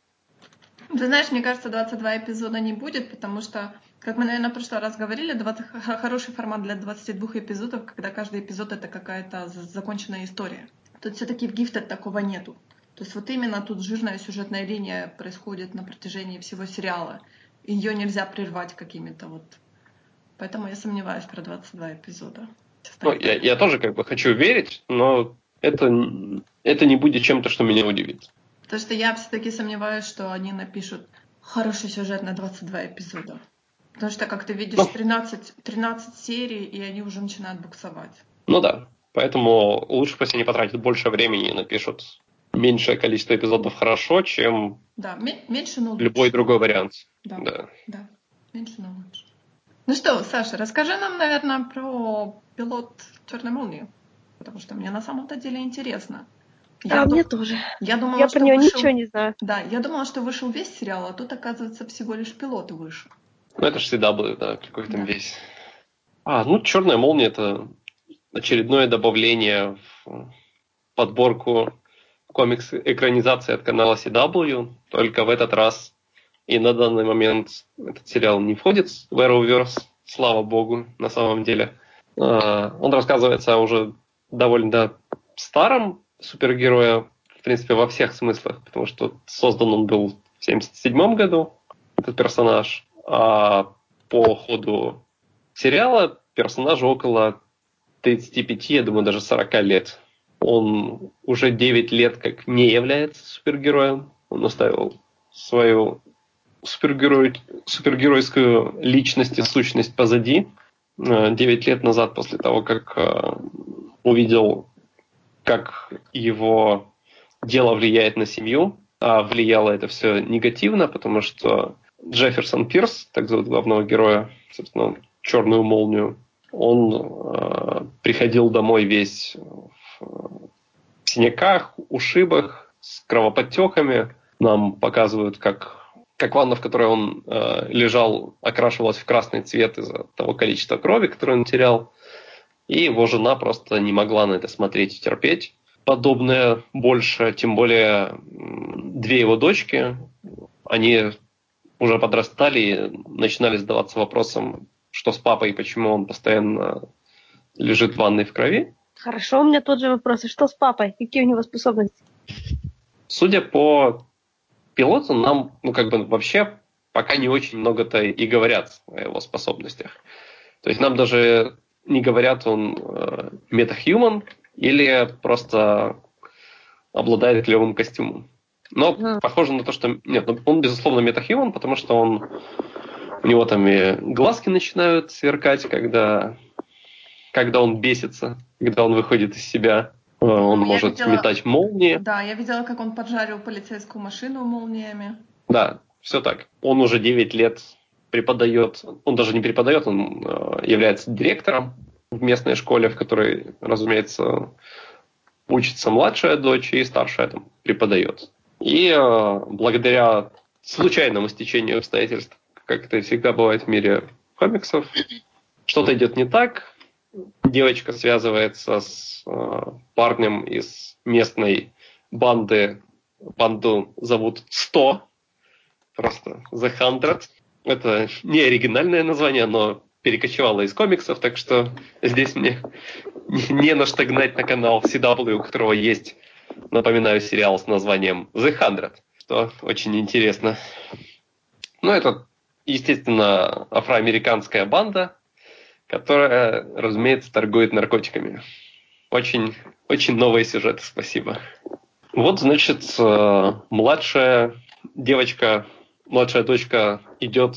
Ты знаешь, мне кажется, 22 эпизода не будет, потому что как мы, наверное, в прошлый раз говорили, 20, хороший формат для 22 эпизодов, когда каждый эпизод это какая-то законченная история. Тут все-таки в Gifted такого нету. То есть вот именно тут жирная сюжетная линия происходит на протяжении всего сериала. Ее нельзя прервать какими-то вот... Поэтому я сомневаюсь про 22 эпизода. Ну, я, я тоже как бы хочу верить, но это, это не будет чем-то, что меня удивит. Потому что я все-таки сомневаюсь, что они напишут хороший сюжет на 22 эпизода. Потому что, как ты видишь, 13, 13 серий, и они уже начинают буксовать. Ну да. Поэтому лучше пусть они потратят больше времени и напишут меньшее количество эпизодов хорошо, чем да, меньше, но лучше. любой другой вариант. Да, да. да. Меньше, но лучше. Ну что, Саша, расскажи нам, наверное, про пилот Черной молнии. Потому что мне на самом-то деле интересно. Я а, дум... мне тоже. Я думала, я что про нее вышел... ничего не знаю. Да, я думала, что вышел весь сериал, а тут, оказывается, всего лишь пилот вышел. Ну, это же CW, да, какой там да. весь. А, ну, Черная молния это очередное добавление в подборку комикс экранизации от канала CW. Только в этот раз и на данный момент этот сериал не входит в Arrowverse, слава богу, на самом деле. А, он рассказывается уже довольно старом супергерое, в принципе, во всех смыслах, потому что создан он был в 1977 году, этот персонаж а по ходу сериала персонажу около 35, я думаю, даже 40 лет. Он уже 9 лет как не является супергероем. Он оставил свою супергерой, супергеройскую личность и сущность позади. Э, девять лет назад, после того, как э, увидел, как его дело влияет на семью, а влияло это все негативно, потому что Джефферсон Пирс, так зовут главного героя, собственно, черную молнию, он э, приходил домой весь в синяках, ушибах, с кровоподтеками. Нам показывают, как, как ванна, в которой он э, лежал, окрашивалась в красный цвет из-за того количества крови, которое он терял. И его жена просто не могла на это смотреть и терпеть. Подобное больше, тем более две его дочки, они уже подрастали и начинали задаваться вопросом, что с папой и почему он постоянно лежит в ванной в крови. Хорошо, у меня тот же вопрос. И что с папой? Какие у него способности? Судя по пилоту, нам, ну, как бы вообще пока не очень много-то и говорят о его способностях. То есть нам даже не говорят, он э, метахьюман или просто обладает клевым костюмом. Но mm. похоже на то, что... Нет, ну, он, безусловно, метахьюман, потому что он... У него там и глазки начинают сверкать, когда, когда он бесится, когда он выходит из себя. Э, он я может видела, метать молнии. Да, я видела, как он поджарил полицейскую машину молниями. Да, все так. Он уже 9 лет преподает, он даже не преподает, он э, является директором в местной школе, в которой, разумеется, учится младшая дочь и старшая там преподает. И э, благодаря случайному стечению обстоятельств, как это всегда бывает в мире комиксов, что-то идет не так, девочка связывается с э, парнем из местной банды. Банду зовут 100. Просто The Hundred. Это не оригинальное название, но перекочевало из комиксов, так что здесь мне не на что гнать на канал CW, у которого есть, напоминаю, сериал с названием The Hundred, что очень интересно. Ну, это, естественно, афроамериканская банда, которая, разумеется, торгует наркотиками. Очень, очень новый сюжет, спасибо. Вот, значит, э, младшая девочка, младшая дочка идет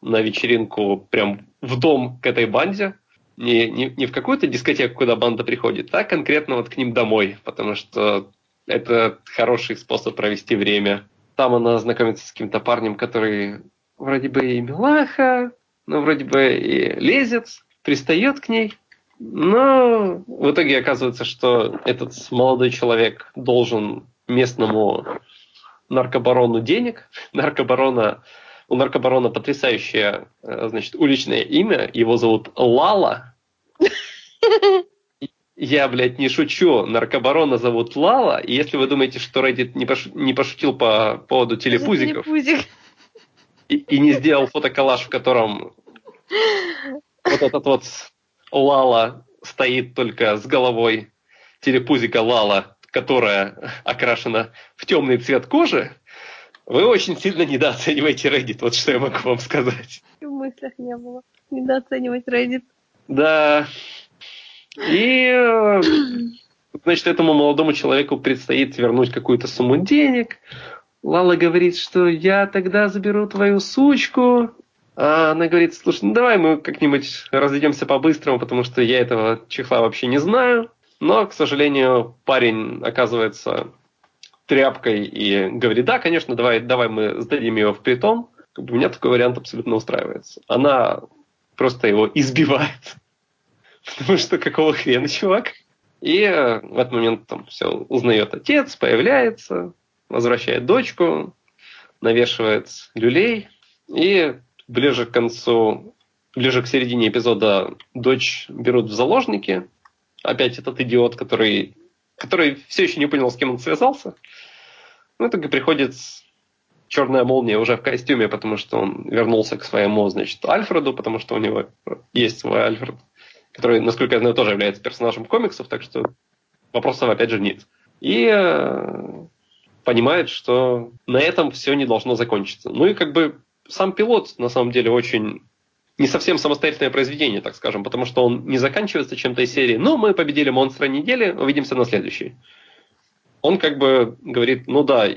на вечеринку прям в дом к этой банде, не, не, не в какую-то дискотеку, куда банда приходит, а конкретно вот к ним домой, потому что это хороший способ провести время. Там она знакомится с каким-то парнем, который вроде бы и милаха, но вроде бы и лезет, пристает к ней. Но в итоге оказывается, что этот молодой человек должен местному наркобарону денег. Наркобарона, у наркобарона потрясающее э, значит, уличное имя. Его зовут Лала. Я, блядь, не шучу. Наркобарона зовут Лала. И если вы думаете, что Reddit не, пош... не пошутил по поводу телепузиков и, и не сделал фотоколлаж, в котором вот этот вот Лала стоит только с головой телепузика Лала, которая окрашена в темный цвет кожи, вы очень сильно недооцениваете Reddit. Вот что я могу вам сказать. В мыслях не было. Недооценивать Reddit. Да. И, значит, этому молодому человеку предстоит вернуть какую-то сумму денег. Лала говорит, что я тогда заберу твою сучку, а она говорит, слушай, ну давай мы как-нибудь разойдемся по-быстрому, потому что я этого чехла вообще не знаю. Но, к сожалению, парень оказывается тряпкой и говорит, да, конечно, давай, давай мы сдадим его в притон. Меня такой вариант абсолютно устраивается. Она просто его избивает. Потому что какого хрена, чувак? И в этот момент там все узнает отец, появляется, возвращает дочку, навешивает люлей. И ближе к концу, ближе к середине эпизода дочь берут в заложники. Опять этот идиот, который, который все еще не понял, с кем он связался. Ну, итоге приходит черная молния уже в костюме, потому что он вернулся к своему, значит, Альфреду, потому что у него есть свой Альфред, который, насколько я знаю, тоже является персонажем комиксов, так что вопросов опять же нет. И э, понимает, что на этом все не должно закончиться. Ну и как бы сам пилот, на самом деле, очень не совсем самостоятельное произведение, так скажем, потому что он не заканчивается чем-то из серии «Ну, мы победили монстра недели, увидимся на следующей». Он как бы говорит, ну да,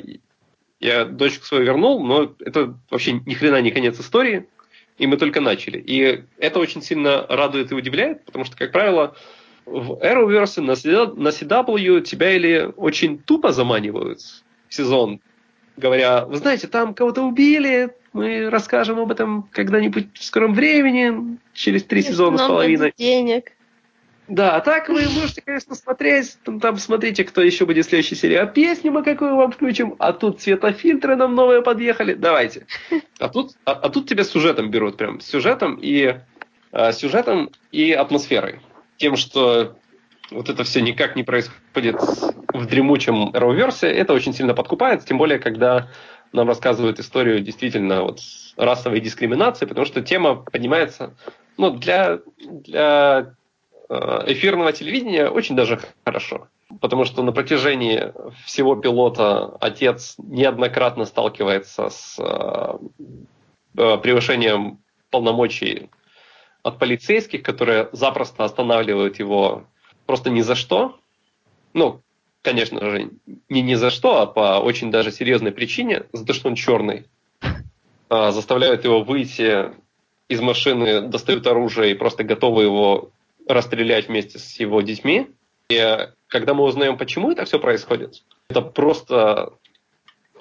Я дочку свою вернул, но это вообще ни хрена не конец истории, и мы только начали. И это очень сильно радует и удивляет, потому что, как правило, в Arrowverse на CW тебя или очень тупо заманивают в сезон, говоря, вы знаете, там кого-то убили, мы расскажем об этом когда-нибудь в скором времени, через три сезона с половиной. денег. Да, а так вы можете, конечно, смотреть, там, там смотрите, кто еще будет в следующей серии. А песню мы какую вам включим? А тут цветофильтры нам новые подъехали. Давайте. А тут, а, а тут тебя сюжетом берут, прям сюжетом и а, сюжетом и атмосферой. Тем, что вот это все никак не происходит в дремучем Arrowverse, это очень сильно подкупает, тем более, когда нам рассказывают историю действительно вот расовой дискриминации, потому что тема поднимается ну, для, для Э, эфирного телевидения очень даже хорошо. Потому что на протяжении всего пилота отец неоднократно сталкивается с э, э, превышением полномочий от полицейских, которые запросто останавливают его просто ни за что. Ну, конечно же, не ни за что, а по очень даже серьезной причине, за то, что он черный. Заставляют его выйти из машины, достают оружие и просто готовы его расстрелять вместе с его детьми. И когда мы узнаем, почему это все происходит, это просто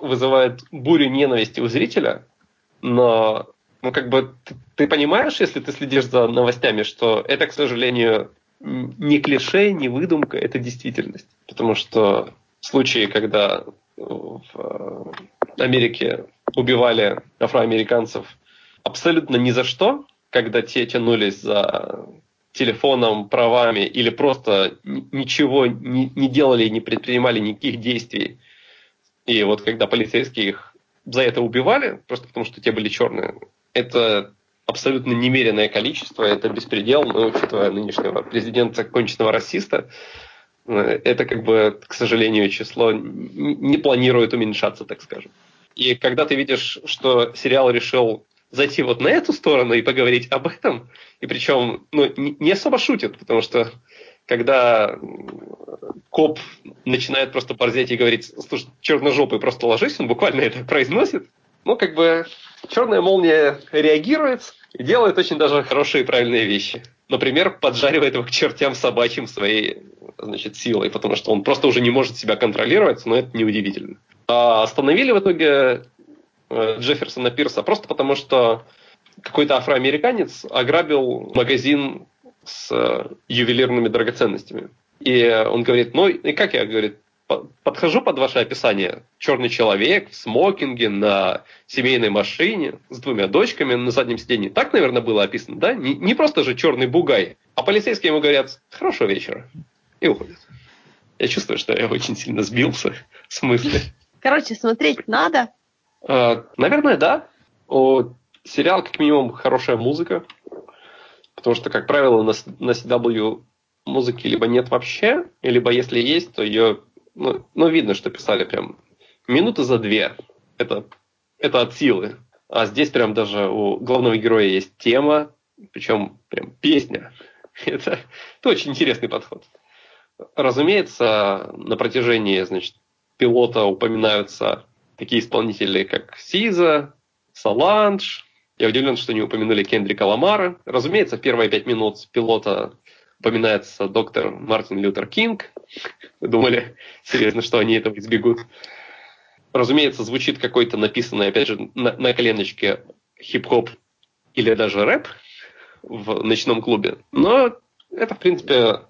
вызывает бурю ненависти у зрителя, но ну, как бы ты, ты понимаешь, если ты следишь за новостями, что это, к сожалению, не клише, не выдумка, это действительность. Потому что случаи, когда в э, Америке убивали афроамериканцев абсолютно ни за что, когда те тянулись за телефоном, правами или просто ничего не, не делали, не предпринимали никаких действий. И вот когда полицейские их за это убивали, просто потому что те были черные, это абсолютно немеренное количество, это беспредел, но учитывая нынешнего президента конченного расиста, это как бы, к сожалению, число не планирует уменьшаться, так скажем. И когда ты видишь, что сериал решил зайти вот на эту сторону и поговорить об этом. И причем ну, не особо шутит, потому что когда коп начинает просто борзеть и говорить, слушай, черножопый, просто ложись, он буквально это произносит. Ну, как бы черная молния реагирует и делает очень даже хорошие и правильные вещи. Например, поджаривает его к чертям собачьим своей значит, силой, потому что он просто уже не может себя контролировать, но это неудивительно. А остановили в итоге Э, Джефферсона Пирса, просто потому что какой-то афроамериканец ограбил магазин с э, ювелирными драгоценностями. И он говорит, ну и как я, говорит, подхожу под ваше описание. Черный человек в смокинге на семейной машине с двумя дочками на заднем сиденье. Так, наверное, было описано, да? Не, не просто же черный бугай. А полицейские ему говорят, хорошего вечера. И уходят. Я чувствую, что я очень сильно сбился с мысли. Короче, смотреть надо, Э, наверное, да. У сериал, как минимум, хорошая музыка. Потому что, как правило, на, на CW музыки либо нет вообще, либо если есть, то ее... Ну, ну, видно, что писали прям минуты за две. Это, это от силы. А здесь прям даже у главного героя есть тема, причем прям песня. Это, это очень интересный подход. Разумеется, на протяжении значит, пилота упоминаются такие исполнители, как Сиза, Саланж. Я удивлен, что не упомянули Кендрика Ламара. Разумеется, первые пять минут пилота упоминается доктор Мартин Лютер Кинг. Думали, серьезно, что они этого избегут? Разумеется, звучит какой-то написанный, опять же, на, на коленочке хип-хоп или даже рэп в ночном клубе. Но это, в принципе,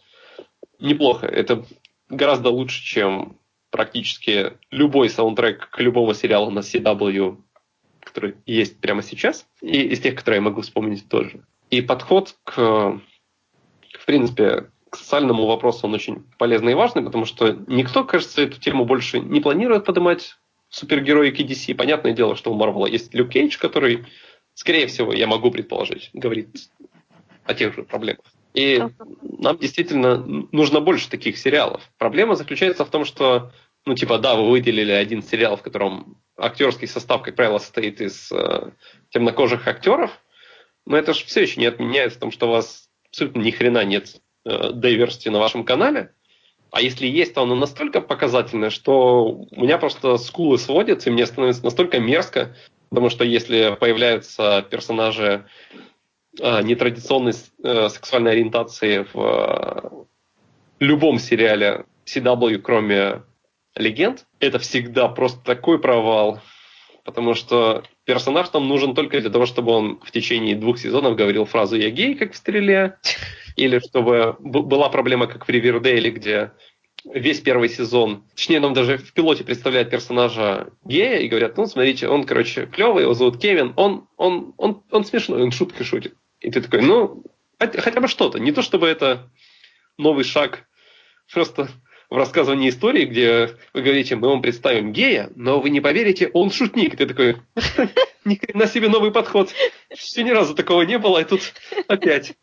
неплохо. Это гораздо лучше, чем практически любой саундтрек к любому сериалу на CW, который есть прямо сейчас, и из тех, которые я могу вспомнить тоже. И подход к, в принципе, к социальному вопросу, он очень полезный и важный, потому что никто, кажется, эту тему больше не планирует поднимать супергероики DC. Понятное дело, что у Марвела есть Люк Кейдж, который, скорее всего, я могу предположить, говорит о тех же проблемах. И нам действительно нужно больше таких сериалов. Проблема заключается в том, что ну, типа, да, вы выделили один сериал, в котором актерский состав, как правило, состоит из э, темнокожих актеров, но это же все еще не отменяет в том, что у вас абсолютно ни хрена нет э, diversity на вашем канале, А если есть, то оно настолько показательное, что у меня просто скулы сводятся, и мне становится настолько мерзко, потому что если появляются персонажи э, нетрадиционной э, сексуальной ориентации в любом сериале CW, кроме легенд, это всегда просто такой провал. Потому что персонаж там нужен только для того, чтобы он в течение двух сезонов говорил фразу «я гей», как в «Стреле», или чтобы была проблема, как в «Ривердейле», где весь первый сезон, точнее, нам даже в пилоте представляют персонажа гея и говорят, ну, смотрите, он, короче, клевый, его зовут Кевин, он, он, он, он смешной, он шутки шутит. И ты такой, ну, хотя бы что-то. Не то, чтобы это новый шаг, просто в рассказывании истории, где вы говорите, мы вам представим гея, но вы не поверите, он шутник. Ты такой, на себе новый подход. Все ни разу такого не было, и тут опять.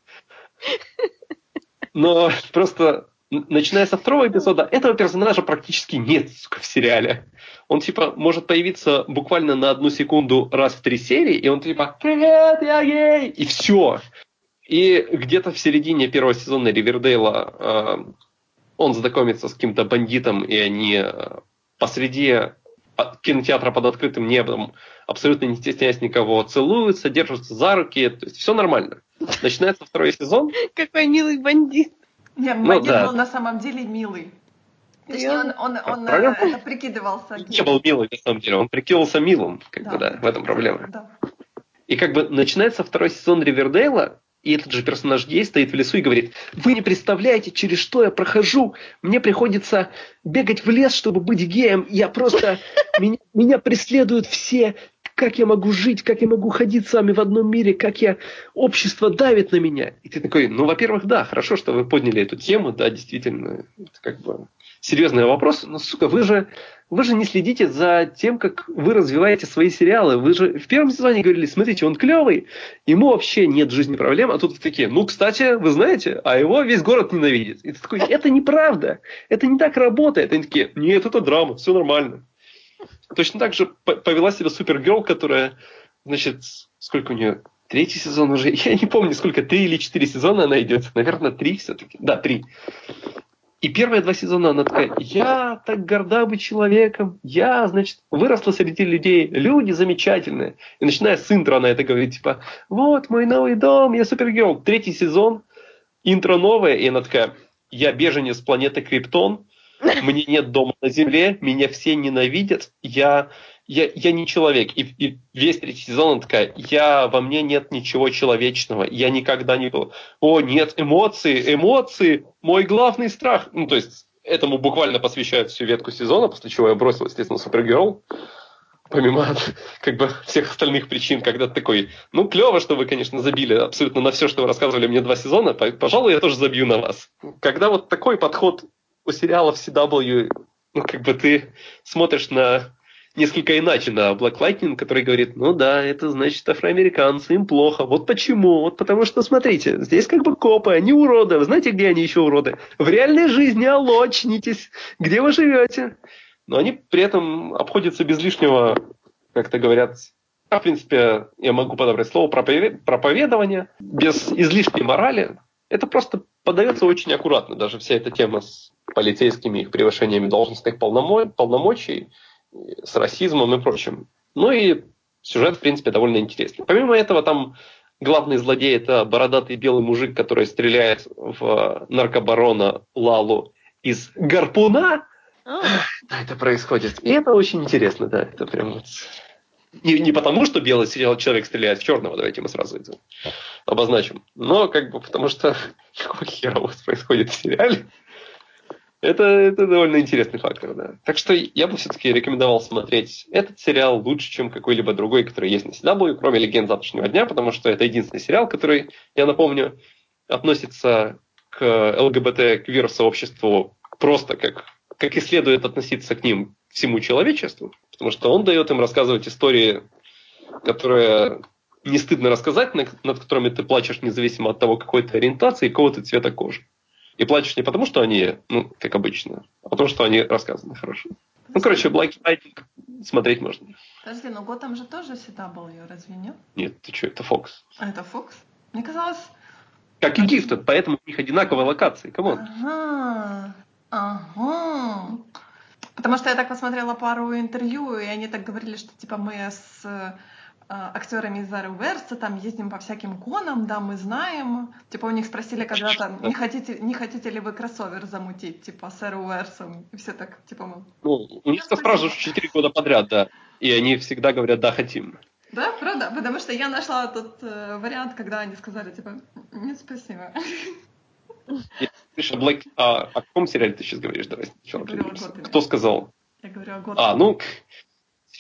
Но просто начиная со второго эпизода, этого персонажа практически нет сука, в сериале. Он, типа, может появиться буквально на одну секунду раз в три серии, и он, типа, «Привет, я гей!» И все. И где-то в середине первого сезона Ривердейла э, он знакомится с каким-то бандитом, и они э, посреди а, кинотеатра под открытым небом, абсолютно не стесняясь никого, целуются, держатся за руки, то есть все нормально. Начинается второй сезон. Какой милый бандит. Нет, ну, бандит да. был на самом деле милый. Точнее, он, он, он э, это прикидывался. Не был милый, на самом деле. Он прикидывался милым. Как да. бы, да, в этом проблема. Да. И как бы начинается второй сезон Ривердейла, и этот же персонаж гей стоит в лесу и говорит, вы не представляете, через что я прохожу. Мне приходится бегать в лес, чтобы быть геем. Я просто... Меня, меня преследуют все. Как я могу жить, как я могу ходить с вами в одном мире, как я... Общество давит на меня. И ты такой, ну, во-первых, да, хорошо, что вы подняли эту тему, да, действительно, это как бы серьезный вопрос. Но, сука, вы же вы же не следите за тем, как вы развиваете свои сериалы. Вы же в первом сезоне говорили, смотрите, он клевый, ему вообще нет жизни проблем, а тут такие, ну, кстати, вы знаете, а его весь город ненавидит. И ты такой, это неправда, это не так работает. И они такие, нет, это драма, все нормально. Точно так же повела себя Супергерл, которая, значит, сколько у нее, третий сезон уже, я не помню, сколько, три или четыре сезона она идет. Наверное, три все-таки. Да, три. И первые два сезона она такая, я так горда быть человеком, я, значит, выросла среди людей, люди замечательные. И начиная с интро она это говорит, типа, вот мой новый дом, я супергерой. Третий сезон, интро новое, и она такая, я беженец планеты Криптон, мне нет дома на Земле, меня все ненавидят, я я, я не человек. И, и весь третий сезон он такая, я, во мне нет ничего человечного, я никогда не был. О, нет, эмоции, эмоции, мой главный страх. Ну, то есть, этому буквально посвящают всю ветку сезона, после чего я бросил, естественно, Супергерл. Помимо как бы всех остальных причин, когда ты такой, ну, клево, что вы, конечно, забили абсолютно на все, что вы рассказывали мне два сезона, пожалуй, я тоже забью на вас. Когда вот такой подход у сериалов CW, ну, как бы ты смотришь на несколько иначе на Black Lightning, который говорит, ну да, это значит афроамериканцы, им плохо. Вот почему? Вот потому что, смотрите, здесь как бы копы, они уроды. Вы знаете, где они еще уроды? В реальной жизни, алло, очнитесь. Где вы живете? Но они при этом обходятся без лишнего, как-то говорят, в принципе, я могу подобрать слово проповедование, без излишней морали. Это просто подается очень аккуратно, даже вся эта тема с полицейскими их превышениями должностных полномочий с расизмом и прочим. Ну и сюжет, в принципе, довольно интересный. Помимо этого, там главный злодей это бородатый белый мужик, который стреляет в наркобарона Лалу из гарпуна. Oh. Это происходит. И это очень интересно, да. Это прям вот... Не, не потому, что белый человек стреляет в черного, давайте мы сразу это обозначим. Но как бы потому что какого хера у вас происходит в сериале. Это, это довольно интересный фактор, да. Так что я бы все-таки рекомендовал смотреть этот сериал лучше, чем какой-либо другой, который есть на CW, кроме «Легенд завтрашнего дня», потому что это единственный сериал, который, я напомню, относится к ЛГБТ-квир-сообществу просто как, как и следует относиться к ним всему человечеству, потому что он дает им рассказывать истории, которые не стыдно рассказать, над которыми ты плачешь независимо от того, какой ты ориентации и какого ты цвета кожи. И плачешь не потому, что они, ну, как обычно, а потому, что они рассказаны хорошо. Ну, короче, Black Lightning смотреть можно. Подожди, но Готэм же тоже CW, разве нет? Нет, ты что, это Fox. А это Fox? Мне казалось... Как и Gifted, поэтому у них одинаковые локации, come on. Ага. Ага. Потому что я так посмотрела пару интервью, и они так говорили, что типа мы с актерами из Arrowverse там ездим по всяким конам, да, мы знаем. Типа у них спросили когда-то, не хотите, не хотите ли вы кроссовер замутить, типа с Arrowverse? И все так, типа, мы... Ну, у них это спрашивают 4 года подряд, да. И они всегда говорят, да, хотим. Да, правда? Потому что я нашла тот э, вариант, когда они сказали, типа, нет, спасибо. Слушай, Блэк, а о каком сериале ты сейчас говоришь? Давай сначала. Кто сказал? Я говорю о А, Готэме. ну,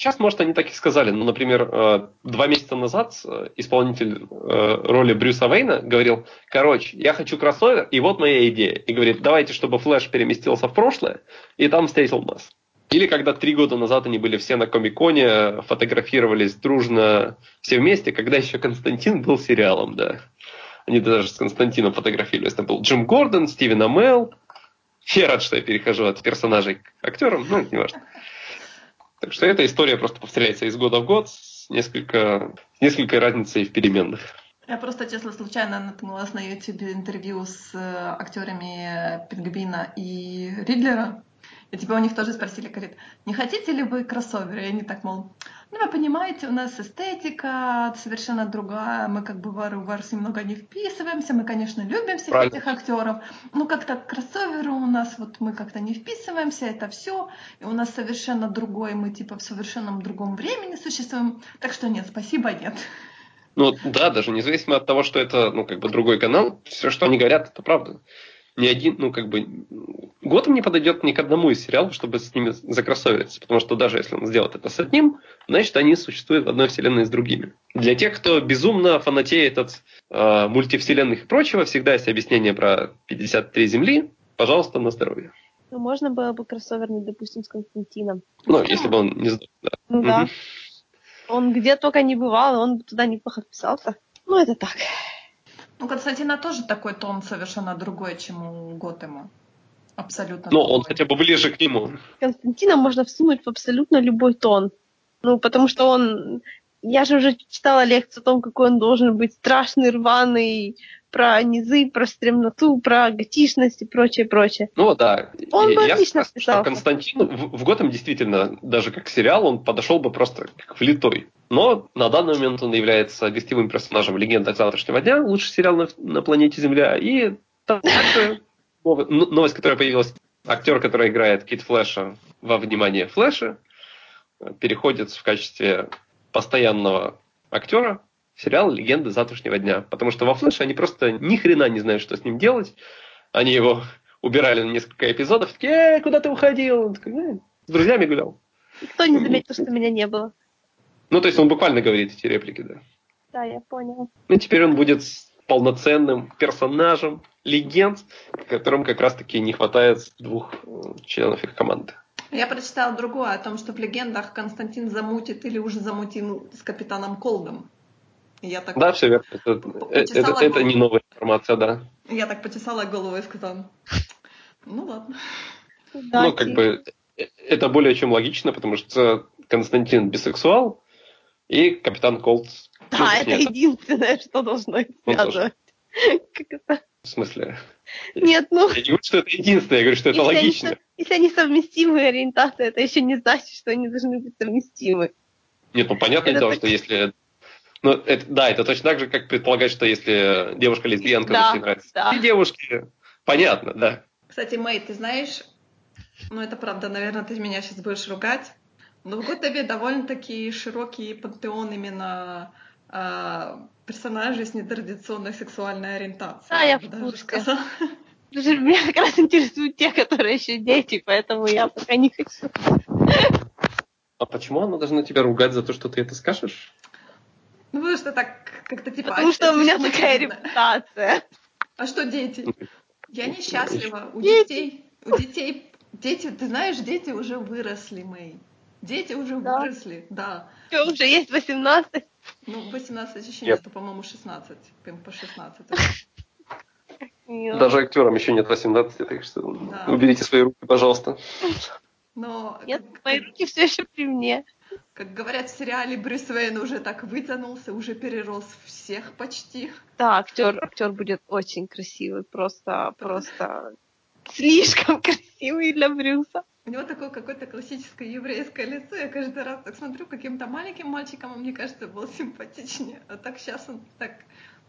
сейчас, может, они так и сказали. Ну, например, э, два месяца назад э, исполнитель э, роли Брюса Вейна говорил, короче, я хочу кроссовер, и вот моя идея. И говорит, давайте, чтобы Флэш переместился в прошлое, и там встретил нас. Или когда три года назад они были все на Комиконе, фотографировались дружно все вместе, когда еще Константин был сериалом, да. Они даже с Константином фотографировались. Там был Джим Гордон, Стивен Амел. Я рад, что я перехожу от персонажей к актерам, ну, это не важно. Так что эта история просто повторяется из года в год с несколько, с несколькой разницей в переменных. Я просто, честно, случайно наткнулась на YouTube интервью с э, актерами Пингвина и Ридлера. И типа у них тоже спросили, говорит, не хотите ли вы кроссовер? И они так, мол, ну вы понимаете, у нас эстетика совершенно другая, мы как бы в Arrowverse немного не вписываемся, мы, конечно, любим всех Правильно. этих актеров, но как-то к кроссоверу у нас вот мы как-то не вписываемся, это все, и у нас совершенно другой, мы типа в совершенном другом времени существуем, так что нет, спасибо, нет. Ну да, даже независимо от того, что это, ну, как бы другой канал, все, что они говорят, это правда. Ни один, ну, как бы, Готэм не подойдет ни к одному из сериалов, чтобы с ними закроссовериться, потому что даже если он сделает это с одним, значит, они существуют в одной вселенной с другими. Для тех, кто безумно фанатеет от э, мультивселенных и прочего, всегда есть объяснение про 53 Земли. Пожалуйста, на здоровье. Ну, можно было бы кроссовернуть, допустим, с Константином. Ну, если бы он не сдох, да. Ну да. Мгм. Он где только не бывал, он бы туда неплохо вписался. Ну, это так. У Константина тоже такой тон совершенно другой, чем у Готэма. Абсолютно Но Ну, он хотя бы ближе к нему. Константина можно всунуть в абсолютно любой тон. Ну, потому что он... Я же уже читала лекцию о том, какой он должен быть страшный, рваный, про низы, про стремноту, про готичность и прочее, прочее. Ну да. Он И бы я отлично вписался. Константин в, в Готэм действительно, даже как сериал, он подошел бы просто как влитой. Но на данный момент он является гостевым персонажем в «Легендах завтрашнего дня», лучший сериал на, на планете Земля. И также новость, ну, новость, которая появилась, актер, который играет Кит Флэша во «Внимание Флэша», э, переходит в качестве постоянного актера в сериал «Легенды завтрашнего дня». Потому что во Флэше они просто ни хрена не знают, что с ним делать. Они его убирали на несколько эпизодов, такие, «Эй, куда ты уходил? Он такой, «Ну, с друзьями гулял. Никто не заметил, что меня не было. Ну, то есть он буквально говорит эти реплики, да. Да, я поняла. Ну, теперь он будет с полноценным персонажем, легенд, которым как раз-таки не хватает двух э, членов их команды. Я прочитала другое, о том, что в легендах Константин замутит или уже замутил с капитаном Колдом. Я так, Да, все верно. Это, это, это- это не новая информация, да. я так почесала голову и сказала, ну ладно. Да, ну, как бы э, это более чем логично, потому что Константин бисексуал, и капитан Колд... ну, Да, это точнее, единственное, что должно их связывать. Как это? В смысле? Нет, ну, Я не говорю, что это единственное, я говорю, что это если логично. если они совместимые ориентации, это еще не значит, что они должны быть совместимы. Нет, ну понятное дело, так- что если... Ну, это, да, это точно так же, как предполагать, что если девушка лесбиянка, Да, значит, ей нравятся да. и девушки. Понятно, да. Кстати, Мэй, ты знаешь, ну это правда, наверное, ты меня сейчас будешь ругать, но в Готове довольно-таки широкий пантеон именно а, персонажей с нетрадиционной сексуальной ориентацией. Да, я даже курсе. сказала. Слушай, Меня как раз интересуют те, которые еще дети, поэтому я пока не хочу. А почему она должна тебя ругать за то, что ты это скажешь? Ну, потому что так как-то типа... Потому что у меня такая репутация. А что дети? Я несчастлива. У Дети. детей, у детей, дети, ты знаешь, дети уже выросли, Мэй. Дети уже Да. выросли, да. Что, уже есть 18? Ну, 18 еще Нет. нету, по-моему, 16. Им по 16. Нет. Даже актерам еще нет 18, так что Да. уберите свои руки, пожалуйста. Но, Нет, как, мои руки все еще при мне. как говорят в сериале, Брюс Уэйн уже так вытянулся, уже перерос всех почти. Да, актер, актер будет очень красивый, просто, просто слишком красивый для Брюса. У него такое какое-то классическое еврейское лицо. Я каждый раз так смотрю, каким-то маленьким мальчиком, он, мне кажется, был симпатичнее. А так сейчас он так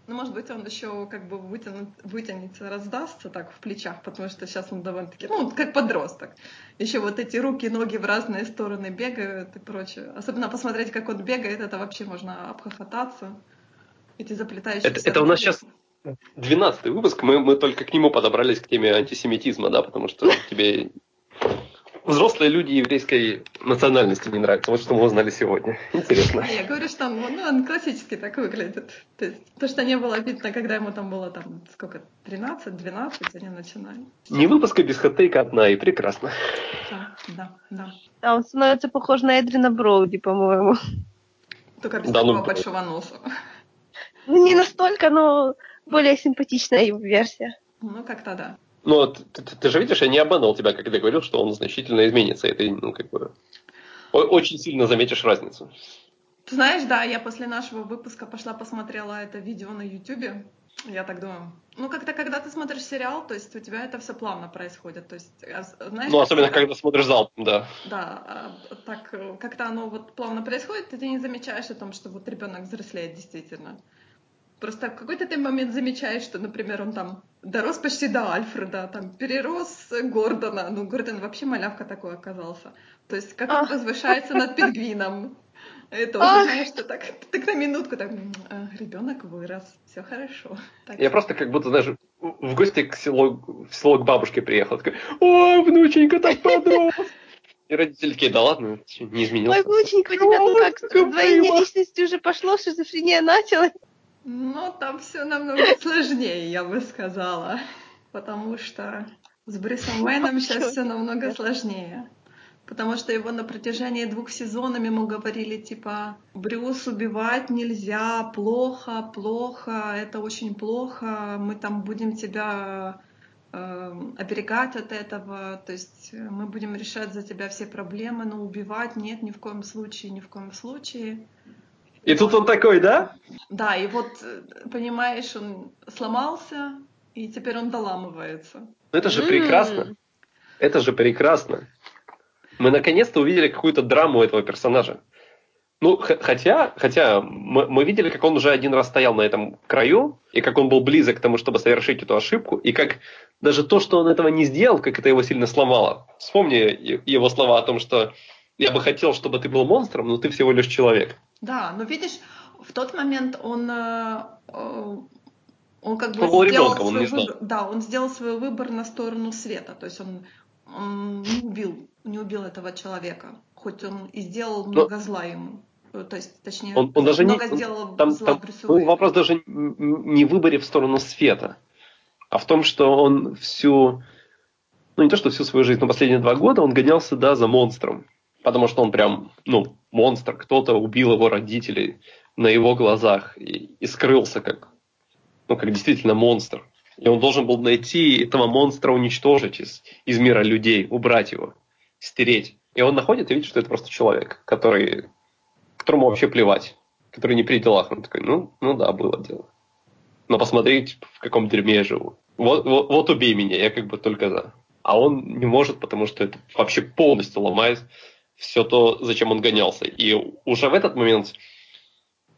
ну, может быть, он еще как бы вытянут, вытянется, раздастся так в плечах, потому что сейчас он довольно-таки, ну, как подросток. Еще вот эти руки, ноги в разные стороны бегают и прочее. Особенно посмотреть, как он бегает, это вообще можно обхохотаться. Эти заплетающиеся... Это, это у нас сейчас 12 выпуск, мы, мы только к нему подобрались, к теме антисемитизма, да, потому что тебе взрослые люди еврейской национальности не нравятся. Вот что мы узнали сегодня. Интересно. Я говорю, что он, ну, он классически так выглядит. То есть то, что не было видно, когда ему там было там сколько, 13-12, они начинали. Не выпуска без хот-тейка одна, и прекрасно. Да, да, да. Да, он становится похож на Эдрина Броуди, по-моему. Только без да, такого ну... большого носа. Ну, не настолько, но более симпатичная его версия. Ну, как-то да. Но ты, ты, ты же видишь, я не обманул тебя, когда говорил, что он значительно изменится. Это, ну, как бы, очень сильно заметишь разницу. Ты знаешь, да, я после нашего выпуска пошла посмотрела это видео на YouTube. Я так думаю. Ну, как-то, когда ты смотришь сериал, то есть у тебя это все плавно происходит. То есть, а, знаешь, ну, особенно, это... когда смотришь залпом, да. Да, а, так, как-то оно вот плавно происходит, и ты не замечаешь о том, что вот ребенок взрослеет действительно. Просто в какой-то ты момент замечаешь, что, например, он там дорос почти до Альфреда, там перерос Гордона. Ну, Гордон вообще малявка такой оказался. То есть как он возвышается над пингвином. Это уже, знаешь, что так, так на минутку, так, а, ребенок вырос, все хорошо. Так. Я просто как будто, знаешь, в гости к селу, в село к бабушке приехал, такой, о, внученька так подрос. И родители такие, да ладно, не изменился. Ой, внученька, у тебя ну как, двойные личности уже пошло, шизофрения началась. Ну, там все намного сложнее, я бы сказала. Потому что с Брюсом Уэйном сейчас все намного сложнее. Потому что его на протяжении двух сезонов ему говорили, типа, Брюс убивать нельзя, плохо, плохо, это очень плохо, мы там будем тебя э, оберегать от этого, то есть мы будем решать за тебя все проблемы, но убивать нет, ни в коем случае, ни в коем случае. И тут он такой, да? Да, и вот, понимаешь, он сломался, и теперь он доламывается. Ну это же прекрасно. Это же прекрасно. Мы наконец-то увидели какую-то драму этого персонажа. Ну, хотя, хотя мы, мы видели, как он уже один раз стоял на этом краю, и как он был близок к тому, чтобы совершить эту ошибку, и как даже то, что он этого не сделал, как это его сильно сломало. Вспомни его слова о том, что я бы хотел, чтобы ты был монстром, но ты всего лишь человек. Да, но видишь, в тот момент он, э, э, он как бы сделал ребенком, свой он выбор, да, он сделал свой выбор на сторону света, то есть он, он не убил, не убил этого человека, хоть он и сделал много но... зла ему. Э, то есть, точнее, он, он даже много не, сделал там, зла там, ну, Вопрос даже не в выборе в сторону света, а в том, что он всю, ну не то, что всю свою жизнь, но последние два года он гонялся, да, за монстром потому что он прям, ну, монстр, кто-то убил его родителей на его глазах и, и скрылся как, ну, как действительно монстр. И он должен был найти этого монстра, уничтожить из, из мира людей, убрать его, стереть. И он находит и видит, что это просто человек, который, которому вообще плевать, который не при делах. Он такой, ну, ну да, было дело. Но посмотреть, в каком дерьме я живу. Вот, вот, вот убей меня, я как бы только за. А он не может, потому что это вообще полностью ломает все то, зачем он гонялся. И уже в этот момент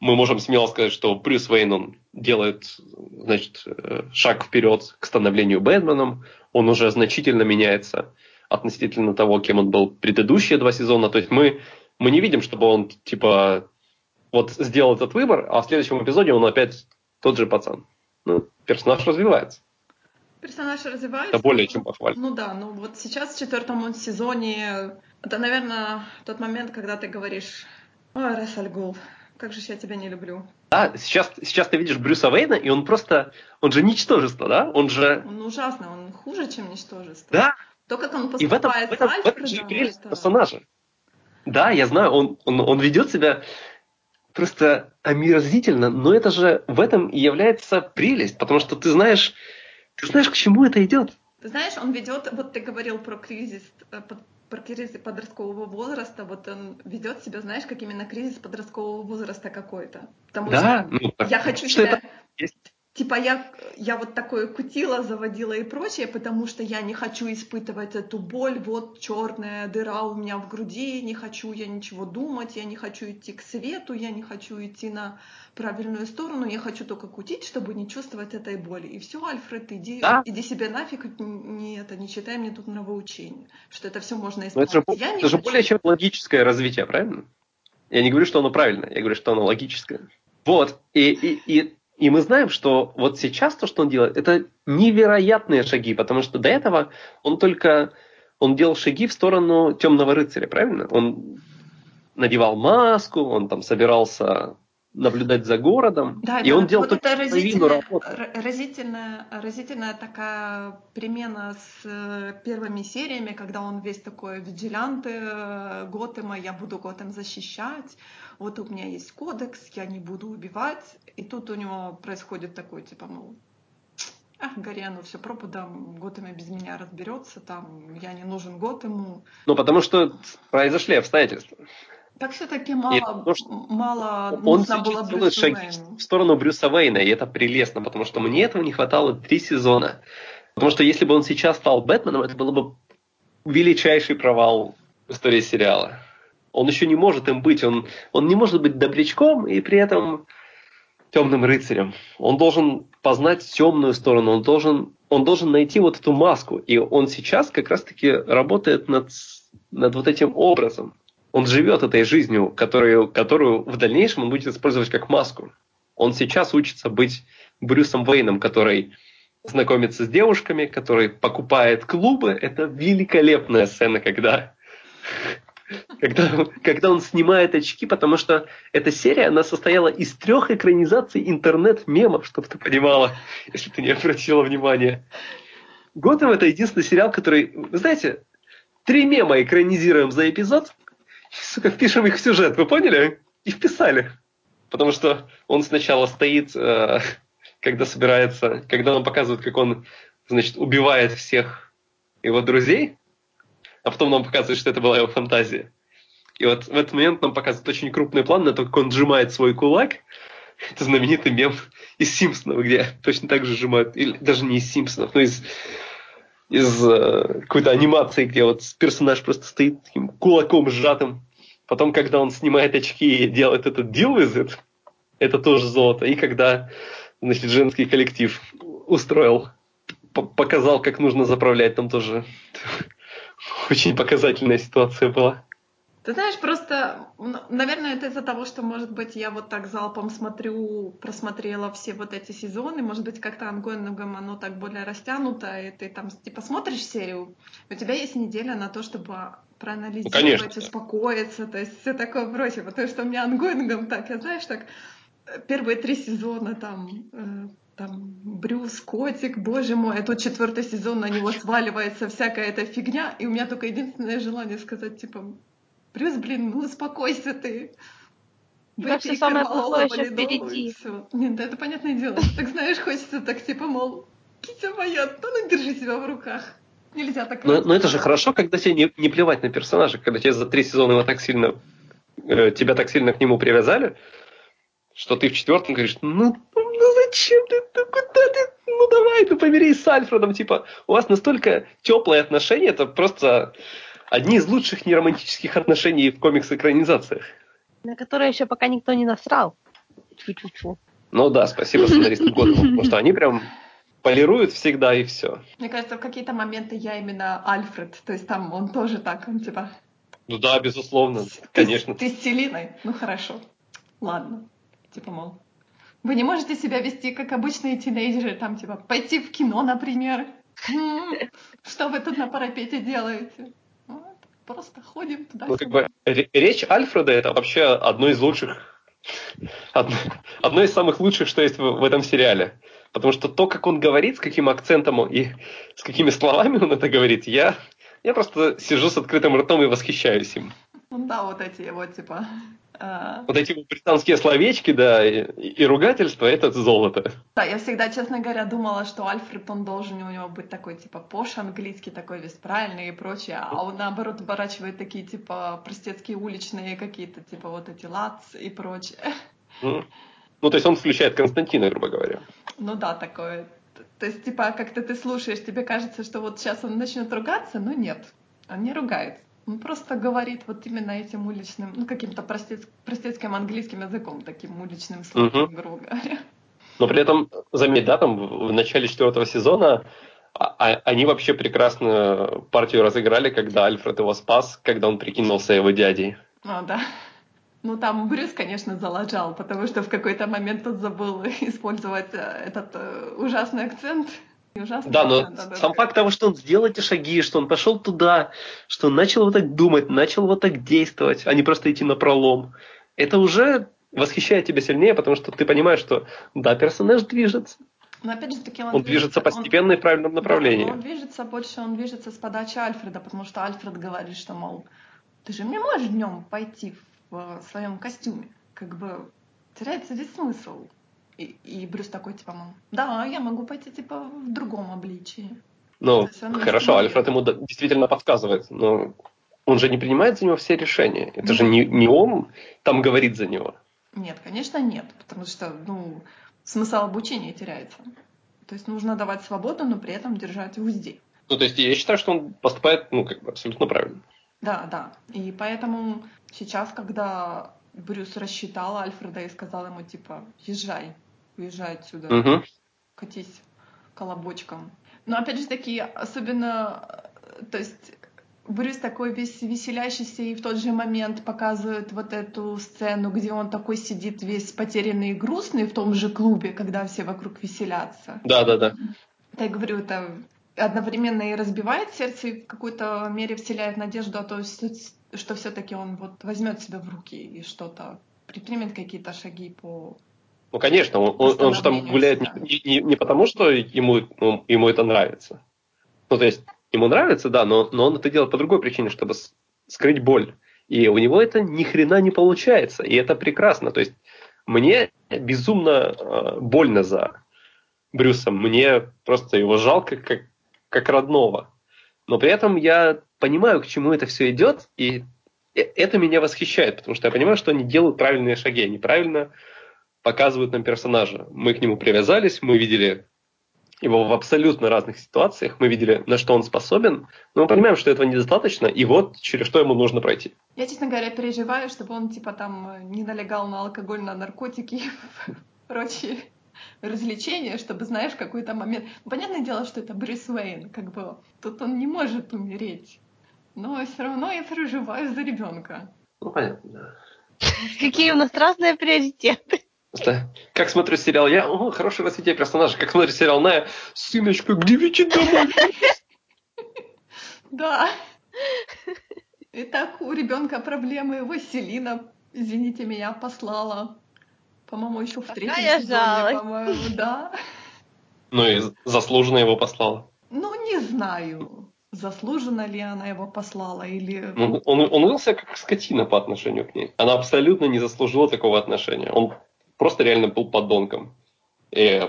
мы можем смело сказать, что Брюс Уэйн, он делает значит, э, шаг вперед к становлению Бэтменом, он уже значительно меняется относительно того, кем он был предыдущие два сезона. То есть мы, мы не видим, чтобы он типа вот сделал этот выбор, а в следующем эпизоде он опять тот же пацан. Ну, персонаж развивается. Персонаж развивается. Это более чем похвально. Ну да, ну вот сейчас в четвертом сезоне это, наверное, тот момент, когда ты говоришь, ой, Рассальгул, как же я тебя не люблю. Да, сейчас, сейчас ты видишь Брюса Вейна, и он просто, он же ничтожество, да? Он же... Он ужасно, он хуже, чем ничтожество. Да. То, как он поступает и в этом, в этом, с Альфредом, в этом это... персонажа. Да, я знаю, он, он, он ведет себя просто омерзительно, но это же в этом и является прелесть, потому что ты знаешь, ты знаешь, к чему это идет. Ты знаешь, он ведет, вот ты говорил про кризис, э, про кризис подросткового возраста, вот он ведет себя, знаешь, как именно кризис подросткового возраста какой-то. Потому да, что ну, я хочу что себя... Это. Типа я, я вот такое кутила, заводила и прочее, потому что я не хочу испытывать эту боль, вот черная дыра у меня в груди, не хочу я ничего думать, я не хочу идти к свету, я не хочу идти на правильную сторону, я хочу только кутить, чтобы не чувствовать этой боли. И все, Альфред, иди, да? иди себе нафиг, не, это, не читай мне тут нравоучение, что это все можно исправить. Но это же, я это же более чем логическое развитие, правильно? Я не говорю, что оно правильное, я говорю, что оно логическое. Вот, и, и, и и мы знаем, что вот сейчас то, что он делает, это невероятные шаги, потому что до этого он только он делал шаги в сторону темного рыцаря, правильно? Он надевал маску, он там собирался наблюдать за городом, да, и да, он делал вот только это разительная, разительная, разительная такая примена с э, первыми сериями, когда он весь такой виджилянты э, Готэма, я буду Готэм защищать, вот у меня есть кодекс, я не буду убивать, и тут у него происходит такой, типа, мол, ах, горе, ну все пропадом, Готэм без меня разберется, там, я не нужен Готэму. Ну, потому что произошли обстоятельства. Так все-таки мало, и, потому, что мало он нужно было Брюсу шаги в сторону Брюса Уэйна, и это прелестно, потому что мне этого не хватало три сезона. Потому что если бы он сейчас стал Бэтменом, это было бы величайший провал в истории сериала. Он еще не может им быть, он, он не может быть добрячком и при этом темным рыцарем. Он должен познать темную сторону, он должен, он должен найти вот эту маску. И он сейчас как раз-таки работает над, над вот этим образом. Он живет этой жизнью, которую, которую в дальнейшем он будет использовать как маску. Он сейчас учится быть Брюсом Вейном, который знакомится с девушками, который покупает клубы. Это великолепная сцена, когда когда, когда он снимает очки, потому что эта серия, она состояла из трех экранизаций интернет-мемов, чтобы ты понимала, если ты не обратила внимания. Готэм это единственный сериал, который, вы знаете, три мема экранизируем за эпизод, сука, впишем их в сюжет, вы поняли? И вписали. Потому что он сначала стоит, э, когда собирается, когда он показывает, как он, значит, убивает всех его друзей, а потом нам показывают, что это была его фантазия. И вот в этот момент нам показывают очень крупный план на то, как он сжимает свой кулак. Это знаменитый мем из Симпсонов, где точно так же сжимают, или даже не из Симпсонов, но из, из э, какой-то анимации, где вот персонаж просто стоит таким кулаком сжатым. Потом, когда он снимает очки и делает этот deal with it, это тоже золото. И когда значит, женский коллектив устроил, показал, как нужно заправлять, там тоже очень показательная ситуация была. Ты знаешь, просто, наверное, это из-за того, что, может быть, я вот так залпом смотрю, просмотрела все вот эти сезоны, может быть, как-то ongoing ом оно так более растянуто, и ты там, типа, смотришь серию, у тебя есть неделя на то, чтобы проанализировать, ну, успокоиться, то есть все такое прочее, потому что у меня ongoing ом так, я знаешь, так, первые три сезона там э, там Брюс, котик, боже мой, а тут четвертый сезон на него сваливается всякая эта фигня, и у меня только единственное желание сказать, типа, Брюс, блин, ну успокойся ты. Да все самое плохое еще впереди. Все. Нет, да это понятное дело. Так знаешь, хочется так типа, мол, Китя моя, да ну держи себя в руках. Нельзя так. Но, но это же хорошо, когда тебе не, не плевать на персонажа, когда тебе за три сезона его так сильно, э, тебя так сильно к нему привязали, что ты в четвертом говоришь, ну ну зачем ты, ну куда ты, ну давай, ты помирись с Альфредом, типа, у вас настолько теплые отношения, это просто одни из лучших неромантических отношений в комикс-экранизациях. На которые еще пока никто не насрал. Чу-чу-чу. Ну да, спасибо сценаристам года, потому что они прям полируют всегда и все. Мне кажется, в какие-то моменты я именно Альфред, то есть там он тоже так, он типа... Ну да, безусловно, конечно. Ты с Селиной? Ну хорошо, ладно. Типа, мол, вы не можете себя вести как обычные тинейджеры, там, типа, пойти в кино, например. Что вы тут на парапете делаете? Просто ходим туда. Ну, как бы, речь Альфреда это вообще одно из лучших, одно, одно из самых лучших, что есть в, в этом сериале. Потому что то, как он говорит, с каким акцентом и с какими словами он это говорит, я, я просто сижу с открытым ртом и восхищаюсь им. Ну да, вот эти вот, типа, а. Вот эти британские словечки, да, и, и ругательства, это золото. Да, я всегда, честно говоря, думала, что Альфред, он должен у него быть такой, типа, пош английский, такой весь правильный и прочее, а он, наоборот, оборачивает такие, типа, простецкие уличные какие-то, типа, вот эти лац и прочее. Ну, то есть он включает Константина, грубо говоря. Ну да, такое. То есть, типа, как-то ты слушаешь, тебе кажется, что вот сейчас он начнет ругаться, но нет, он не ругает. Он просто говорит вот именно этим уличным, ну, каким-то простец, простецким английским языком, таким уличным словом, Мгм. грубо говоря. Но при этом, заметь, да, там в в начале четвертого сезона а- а- они вообще прекрасно партию разыграли, когда Альфред его спас, когда он прикинулся его дядей. А, да. Ну, там Брюс, конечно, залажал, потому что в какой-то момент он забыл использовать э, этот э, ужасный акцент. Ужасный Да, но да, сам да. факт того, что он сделал эти шаги, что он пошел туда, что он начал вот так думать, начал вот так действовать, а не просто идти на пролом, это уже восхищает тебя сильнее, потому что ты понимаешь, что да, персонаж движется. Но опять же таки он, Он движется он- постепенно и в правильном Да, направлении. но он движется больше, он движется с подачи Альфреда, потому что Альфред говорит, что, мол, ты же не можешь днем пойти в э, своем костюме. Как бы теряется весь смысл. И, и Брюс такой, типа, мол, да, я могу пойти, типа, в другом обличии. Ну, хорошо. Альфред ему действительно подсказывает, но он же не принимает за него все решения. Это же не, не он там говорит за него. Нет, конечно, нет, потому что, ну, смысл обучения теряется. То есть нужно давать свободу, но при этом держать в узде. Ну, то есть я считаю, что он поступает, ну, как бы абсолютно правильно. Да, да. И поэтому сейчас, когда Брюс рассчитал Альфреда и сказал ему, типа, езжай, уезжай отсюда, Мгм. катись колобочком. Но опять же таки, особенно, э, то есть Брюс такой весь веселящийся и в тот же момент показывает вот эту сцену, где он такой сидит весь потерянный и грустный в том же клубе, когда все вокруг веселятся. Да, да, да. Я говорю, это одновременно и разбивает сердце, и в какой-то мере вселяет надежду, о том, что, что все-таки он вот возьмет себя в руки и что-то предпримет какие-то шаги по... Ну, конечно, он, он- он же там гуляет не, не- не потому, что ему, ну, ему это нравится. Ну, то есть, ему нравится, да, но, но он это делает по другой причине, чтобы скрыть боль. И у него это ни хрена не получается. И это прекрасно. То есть, мне безумно э, больно за Брюсом. Мне просто его жалко, как, как родного. Но при этом я понимаю, к чему это все идет, и э- это меня восхищает, потому что я понимаю, что они делают правильные шаги, они правильно показывают нам персонажа. Мы к нему привязались, мы видели его в абсолютно разных ситуациях, мы видели, на что он способен, но мы понимаем, что этого недостаточно, и вот через что ему нужно пройти. Я, честно говоря, переживаю, чтобы он типа там э, не налегал на алкоголь, на наркотики и прочие развлечения, чтобы, знаешь, какой-то момент... Ну, Понятное дело, что это Брюс Уэйн, как бы тут он не может умереть. Но все равно я переживаю за ребенка. Ну, понятно, да. Какие у нас разные приоритеты. Просто, как смотрю сериал я, о, хорошее развитие персонажа, как смотрю сериал Ная, сыночка, где вечер домой? Да. Итак, у ребенка проблемы. Василина, извините меня, послала. По-моему, еще в третьем Какая сезоне, жалость. по-моему, да. Ну и заслуженно его послала. Ну, не знаю, заслуженно ли она его послала или... Ну, он, он вел себя как скотина по отношению к ней. Она абсолютно не заслужила такого отношения. Он просто реально был подонком. И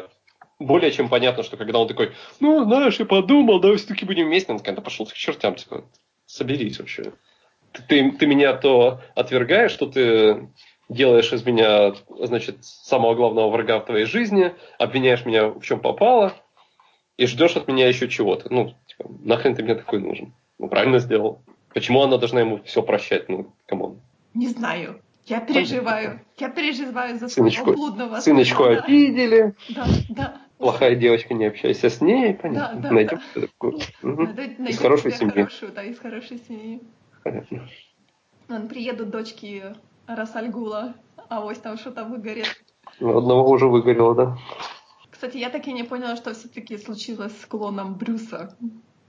более чем понятно, что когда он такой, ну, знаешь, я подумал, давай все-таки будем вместе, он такой, да пошел к чертям, типа, соберись вообще. Ты, ты, ты меня то отвергаешь, что ты делаешь из меня, значит, самого главного врага в твоей жизни, обвиняешь меня в чем попало, и ждешь от меня еще чего-то. Ну, типа, нахрен ты мне такой нужен? Ну, правильно сделал. Почему она должна ему все прощать? Ну, come on. Не знаю. Я переживаю. Я переживаю за Сыночку- своего блудного Сыночку сына. обидели, Да, да. плохая девочка, не общайся с ней, понятно. Да, да, Найдем да. такую. Мгм. Надо Из хорошей себе семьи. хорошую, да, из хорошей семьи. Понятно. Вон, приедут дочки Расальгула, а вось там что-то выгорит. Ну, Одного уже выгорело, да. Кстати, я так и не поняла, что все-таки случилось с клоном Брюса.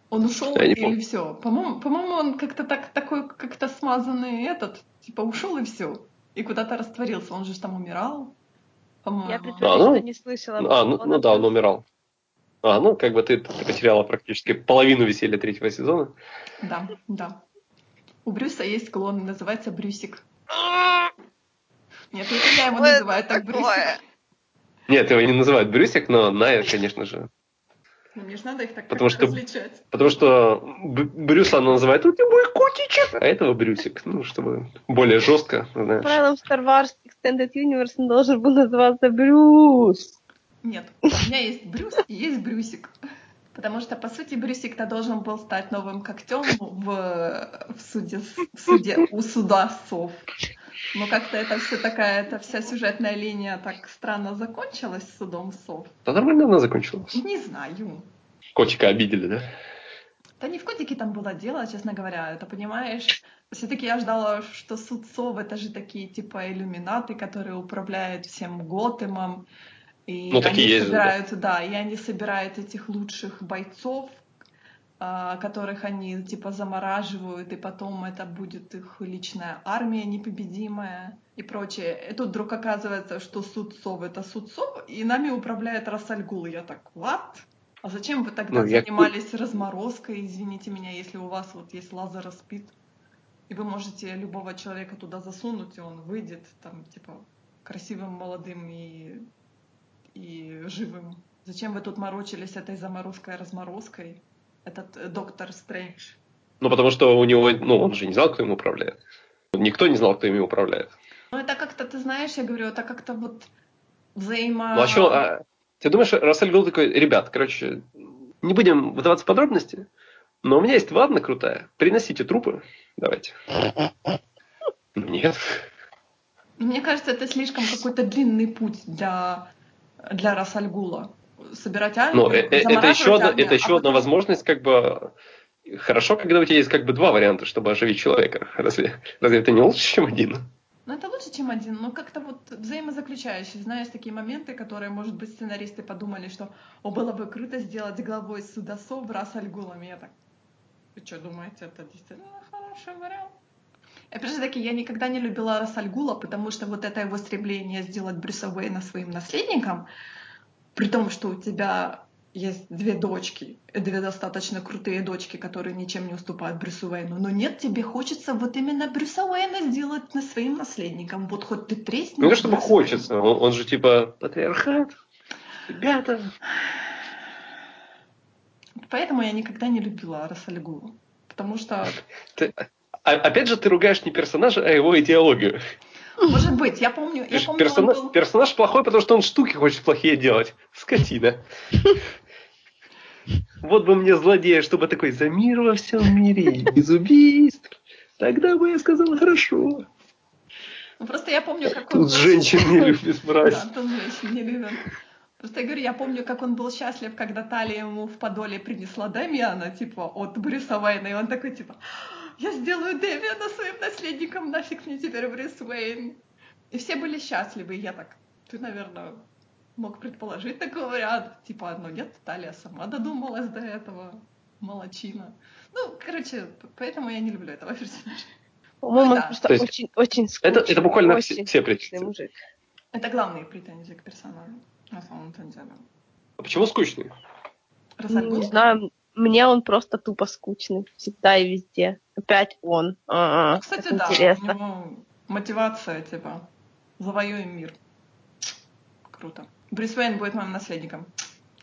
Он ушел или все? По-моему, по-моему, он как-то так такой, как-то смазанный этот, типа ушел и все. И куда-то растворился. Он же там умирал. По-моему. Я А, притворюсь, ну, не слышала. А, ну, ну да, он умирал. А, ну, как бы ты, ты потеряла практически половину веселья третьего сезона. Да, да. У Брюса есть клон, называется Брюсик. Нет, это я его называю так? Брюсик. Нет, его не называют Брюсик, но Ная, конечно же. Ну, мне же надо их так Потому что- различать. Потому что Брюса она называет, вот ты мой котичек, а этого Брюсик. Ну, чтобы более жестко, По знаешь. правилам Star Wars Extended Universe он должен был называться Брюс. Нет, у меня есть Брюс и есть Брюсик. Потому что, по сути, Брюсик-то должен был стать новым когтем в, в, суде, в суде у суда сов. Но как-то это все такая, эта вся сюжетная линия так странно закончилась с судом сов. Да нормально она закончилась. Не знаю. Котика обидели, да? Да не в котике там было дело, честно говоря. Это, понимаешь, все-таки я ждала, что суд сов это же такие типа иллюминаты, которые управляют всем Готэмом. И Ну, они такие есть, собирают, да, и они собирают этих лучших бойцов, которых они типа замораживают, и потом это будет их личная армия непобедимая и прочее. И тут вдруг оказывается, что суд Сов это суд Сов, и нами управляет Рассальгул. Я так, what? А зачем вы тогда Ну, я- занимались разморозкой, извините меня, если у вас вот есть лазер спид, и вы можете любого человека туда засунуть, и он выйдет там, типа, красивым, молодым и, и живым. Зачем вы тут морочились этой заморозкой-разморозкой? Этот э, доктор Стрэндж. Ну, потому что у него, ну, он же не знал, кто им управляет. Никто не знал, кто ими управляет. Ну, это как-то, ты знаешь, я говорю, это как-то вот взаимо... Ну, а что, а, ты думаешь, Рассель Гул такой, ребят, короче, не будем вдаваться в подробности, но у меня есть ванна крутая, приносите трупы, давайте. Ну, Нет. Мне кажется, это слишком какой-то длинный путь для, для Рассальгула. Собирать армию, Ну, э- э- это еще, одна, армию, это а еще одна потом- возможность, как бы, хорошо, когда у тебя есть как бы два варианта, чтобы оживить человека. Разве, разве это не лучше, чем один? Ну, это лучше, чем один, но как-то вот взаимозаключающие, знаешь, такие моменты, которые, может быть, сценаристы подумали, что, о, было бы круто сделать главой суда Сов Рассальгулом. И я так, вы что, думаете, это действительно хороший вариант? Опять же таки, я никогда не любила Рассальгула, потому что вот это его стремление сделать Брюса Уэйна своим наследником, при том, что у тебя есть две дочки, две достаточно крутые дочки, которые ничем не уступают Брюсу Уэйну, но нет, тебе хочется вот именно Брюса Уэйна сделать на своим наследником. Вот хоть ты тресни. Не то, чтобы хочется, он, он же типа патриархат. Ребята. Поэтому я никогда не любила Рассальгула. Потому что, Ты- а- опять же, ты ругаешь не персонажа, а его идеологию. может быть, я помню, я помню, он персона- был... Персонаж плохой, потому что он штуки хочет плохие делать. Скотина. Вот бы мне злодея, чтобы такой за мир во всем мире, без убийств. Тогда бы я сказал хорошо. Ну, просто я помню, как он... Тут женщин не любит Да, мразь. тут женщин не любят. Просто я говорю, я помню, как он был счастлив, когда Талия ему в подоле принесла Дэмиана, типа, от Брюса Уэйна, и он такой, типа, я сделаю Дэмиана своим наследником, нафиг мне теперь Брюс Уэйн. И все были счастливы, и я так, ты, наверное, мог предположить такой вариант, типа, ну нет, Талия сама додумалась до этого, молочина. Ну, короче, поэтому я не люблю этого персонажа. По-моему, да. он просто То есть очень, очень Это, скучный. это буквально очень все, все претензии. мужик. Это главные претензии к персонажу, на самом-то деле. А почему скучный? Не знаю, мне он просто тупо скучный. Всегда и везде. Опять он. А-а, Кстати, как да, интересно. у него мотивация, типа, завоюем мир. Круто. Брюс Уэйн будет моим наследником.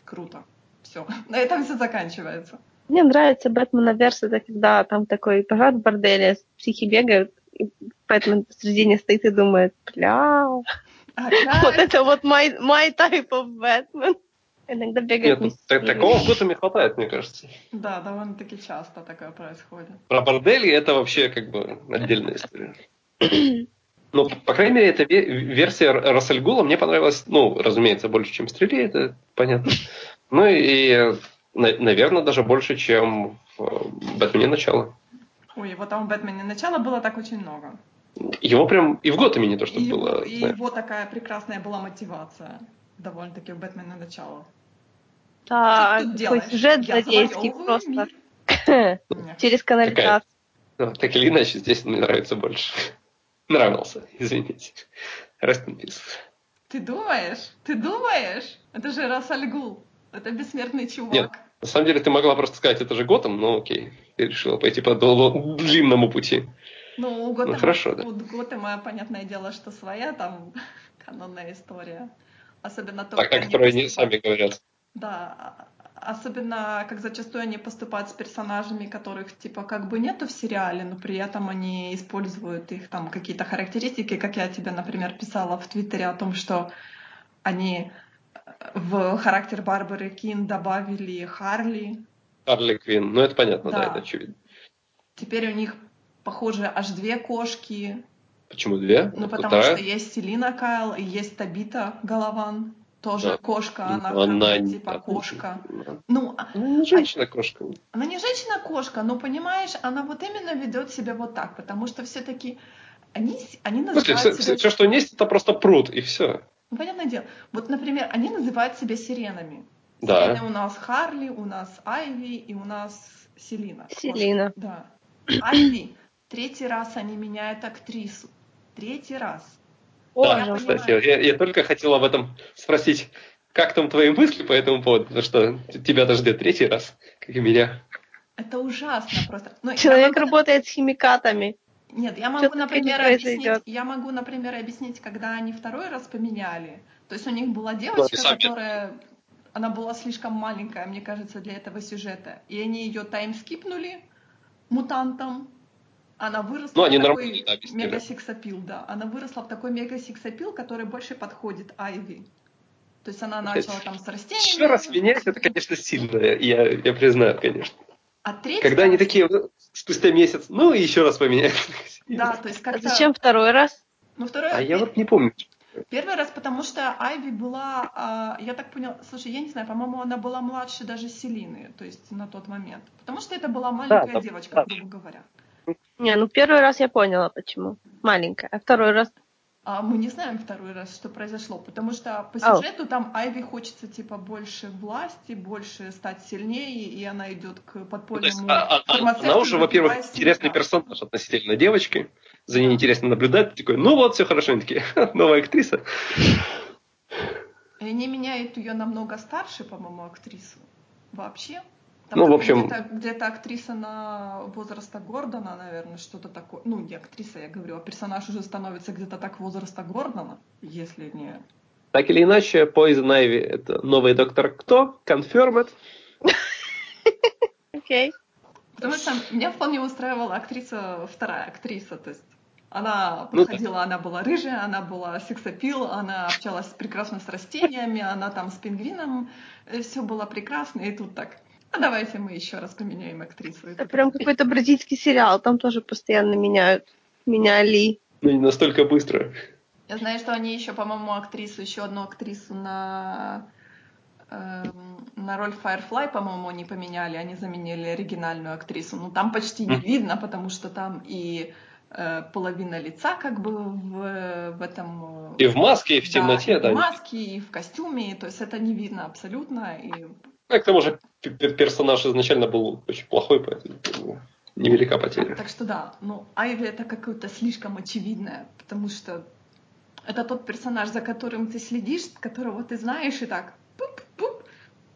Круто. Все. На этом все заканчивается. Мне нравится Бэтмена Верс, это когда там такой пожар в борделе, психи бегают, и Бэтмен посредине стоит и думает, бля, Опять? вот это вот my, my type of Batman. Иногда бегает Нет, ну, вместе та- с ними. такого в Готэме хватает, мне кажется. Да, довольно-таки часто такое происходит. Про бордели это вообще как бы отдельная история. Ну, по крайней мере, эта ве- версия Рассельгула мне понравилась, ну, разумеется, больше, чем Стреле, это понятно. Ну и, наверное, даже больше, чем в э, Бэтмене начало. Ой, его там в Бэтмене начала было так очень много. Его прям и в Готэме не то, что было. и знаешь. его такая прекрасная была мотивация. Довольно-таки в Бэтмене начало. Да, такой делаешь? сюжет злодейский просто. Через канализацию. Ну, так или иначе, здесь мне нравится больше. Нравился, извините. Rest in peace. Ты думаешь? Ты думаешь? Это же Рассальгул. Это бессмертный чувак. Нет. На самом деле, ты могла просто сказать, это же Готэм, но окей. Ты решила пойти по длинному пути. Ну, у Готэма, хорошо, да. у Готэма, понятное дело, что своя там канонная история. Особенно то, О как они поступают. сами говорят. Да, а- особенно как зачастую они поступают с персонажами, которых типа как бы нету в сериале, но при этом они используют их там какие-то характеристики, как я тебе, например, писала в Твиттере о том, что они в характер Барбары Кин добавили Харли. Харли Квин, ну это понятно, да, Да. это очевидно. Теперь у них, похоже, аж две кошки. Почему две? Ну, потому Вторая? что есть Селина Кайл и есть Табита Голован. Тоже Да. кошка, она, она как типа кошка. Ну, Ну, а- не женщина-кошка. она не женщина-кошка, но, понимаешь, она вот именно ведет себя вот так, потому что все-таки они, они В смысле, называют все, себя... что есть, это просто пруд, и все. Ну, Понятное дело. Вот, например, они называют себя сиренами. Да. Сирены у нас Харли, у нас Айви и у нас Селина. кошка. Селина. Да. Айви. Третий раз они меняют актрису. Третий раз. Да, я кстати, я, я только хотел об этом спросить, как там твои мысли по этому поводу, потому что тебя ждет третий раз, как и меня. Это ужасно просто. Я Человек могу- работает с химикатами. Нет, я могу, Чё-то например, не объяснить, я могу, например, объяснить, когда они второй раз поменяли. То есть у них была девочка, сами. которая, она была слишком маленькая, мне кажется, для этого сюжета. И они ее таймскипнули мутантом. Она выросла Ну, они в такой мега-сексапил, да. Она выросла в такой мега-сексапил, который больше подходит Айви. То есть она начала там с растениями. Еще раз менять, это, конечно, сильно, я, я признаю, конечно. А третий Когда они раз- такие, ну, спустя месяц, ну и еще раз поменяют. Да, то есть А как-то... зачем второй раз? Ну, второй А я вот не помню. Первый раз, потому что Айви была, а, я так поняла, слушай, я не знаю, по-моему, она была младше даже Селины, то есть на тот момент. Потому что это была маленькая да, девочка, да. грубо говоря. Не, ну первый раз я поняла, почему. Маленькая. А второй раз... А мы не знаем второй раз, что произошло, потому что по сюжету там Айви хочется типа больше власти, больше стать сильнее, и она идет к Ну, то есть, подпольному а- а- а- фармацевту, она уже, во-первых, интересный персонаж относительно девочки. За ней интересно наблюдать. Ты такой, ну вот, все хорошо. Они такие, «Ха, новая актриса. И они меняют ее намного старше, по-моему, актрису. Вообще. Ну, в общем- Где-то, где-то актриса на возраста Гордона, наверное, что-то такое. Ну, не актриса, я говорю, а персонаж уже становится где-то так возраста Гордона, если не... Так или иначе, Poison Ivy — это новый доктор Кто? Confirmed. Окей. Потому что меня вполне устраивала актриса, вторая актриса, то есть она Ну подходила, она была рыжая, она была сексапил, она общалась прекрасно с растениями, она там с пингвином, все было прекрасно, и тут так, а давайте мы еще раз поменяем актрису. И Это прям какой-то бразильский сериал, там тоже постоянно меняют. Меняли. Ну, не настолько быстро. Я знаю, что они еще, по-моему, актрису, еще одну актрису на эм, на роль Firefly, по-моему, они поменяли, они заменили оригинальную актрису. Ну, там почти не видно, потому что там и э, половина лица как бы в, в этом... э, И в маске, и в да, темноте, и да. в маске, и в костюме, то есть это не видно абсолютно. И... А к тому же персонаж изначально был очень плохой, поэтому ну, невелика потеря. Так что да, ну, Айви это какое-то слишком очевидное, потому что это тот персонаж, за которым ты следишь, которого ты знаешь, и так пуп-пуп,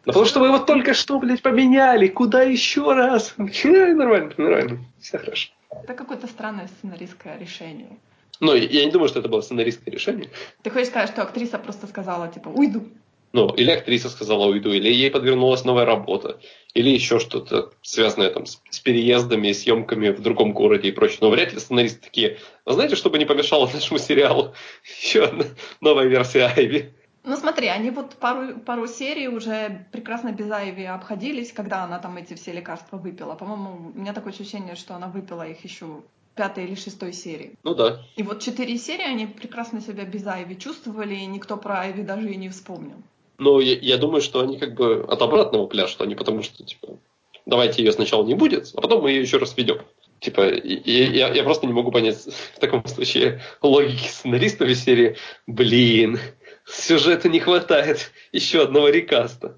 Да потому что вы его только что, блядь, поменяли. Куда еще раз? Нормально, нормально. Все хорошо. Это какое-то странное сценаристское решение. Но я не думаю, что это было сценаристское решение. Ты хочешь сказать, что актриса просто сказала, типа, уйду? Ну, или актриса сказала уйду, или ей подвернулась новая работа, или еще что-то связанное там с, с переездами, съемками в другом городе и прочее. Но вряд ли сценаристы такие, а знаете, чтобы не помешало нашему сериалу, еще одна новая версия Айви. Ну смотри, они вот пару, пару серий уже прекрасно без Айви обходились, когда она там эти все лекарства выпила. По-моему, у меня такое ощущение, что она выпила их еще пятой или шестой серии. Ну да. И вот четыре серии они прекрасно себя без Айви чувствовали, и никто про Айви даже и не вспомнил. Но я, я думаю, что они как бы от обратного пляшут, они потому что, типа, давайте ее сначала не будет, а потом мы ее еще раз ведем. Типа, я, я просто не могу понять в таком случае логики сценаристов из серии «Блин, сюжета не хватает еще одного рекаста».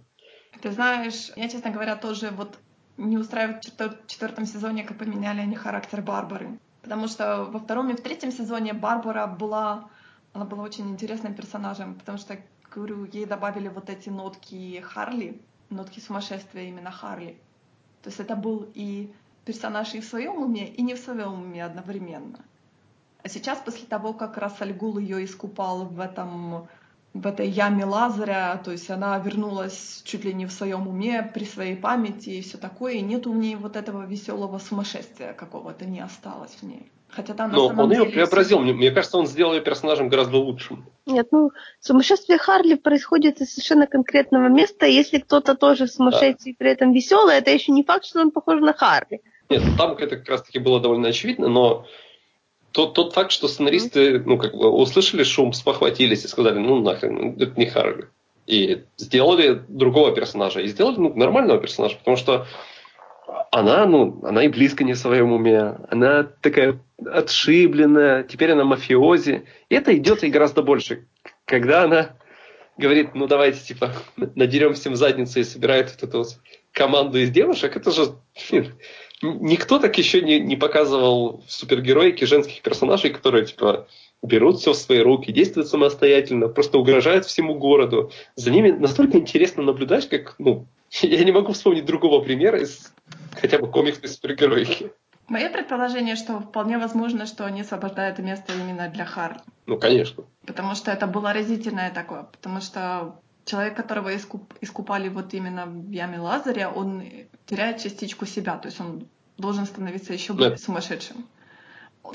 Ты знаешь, я, честно говоря, тоже вот не устраивает в четвер- четвертом сезоне, как поменяли они характер Барбары. Потому что во втором и в третьем сезоне Барбара была, она была очень интересным персонажем, потому что, говорю, ей добавили вот эти нотки Харли, нотки сумасшествия именно Харли. То есть это был и персонаж и в своем уме, и не в своем уме одновременно. А сейчас, после того, как Рассаль Гул ее искупал в этом в этой яме Лазаря, то есть она вернулась чуть ли не в своем уме, при своей памяти и все такое, и нет у нее вот этого веселого сумасшествия какого-то не осталось в ней. Хотя там Но он ее деле преобразил. всё- Мне, мне кажется, он сделал ее персонажем гораздо лучшим. Нет, ну, сумасшествие Харли происходит из совершенно конкретного места. Если кто-то тоже сумасшедший и при этом веселый, это еще не факт, что он похож на Харли. Нет, там это как раз-таки было довольно очевидно, но тот, тот факт, что сценаристы, ну, как бы услышали шум, спохватились и сказали, ну, нахрен, это не Харли. И сделали другого персонажа. И сделали ну, нормального персонажа, потому что она, ну, она и близко не в своем уме. Она такая отшибленная, теперь она мафиози. И это идет ей гораздо больше. Когда она говорит, ну давайте, типа, надерем всем задницу и собирает вот эту вот команду из девушек, это же блин, никто так еще не, не показывал в супергероике женских персонажей, которые, типа, берут все в свои руки, действуют самостоятельно, просто угрожают всему городу. За ними настолько интересно наблюдать, как, ну, я не могу вспомнить другого примера из хотя бы комиксной супергероики. Мое предположение, что вполне возможно, что они освобождают место именно для Харли. Ну, конечно. Потому что это было разительное такое. Потому что человек, которого искуп- искупали вот именно в яме Лазаря, он теряет частичку себя. То есть он должен становиться еще более Да. сумасшедшим.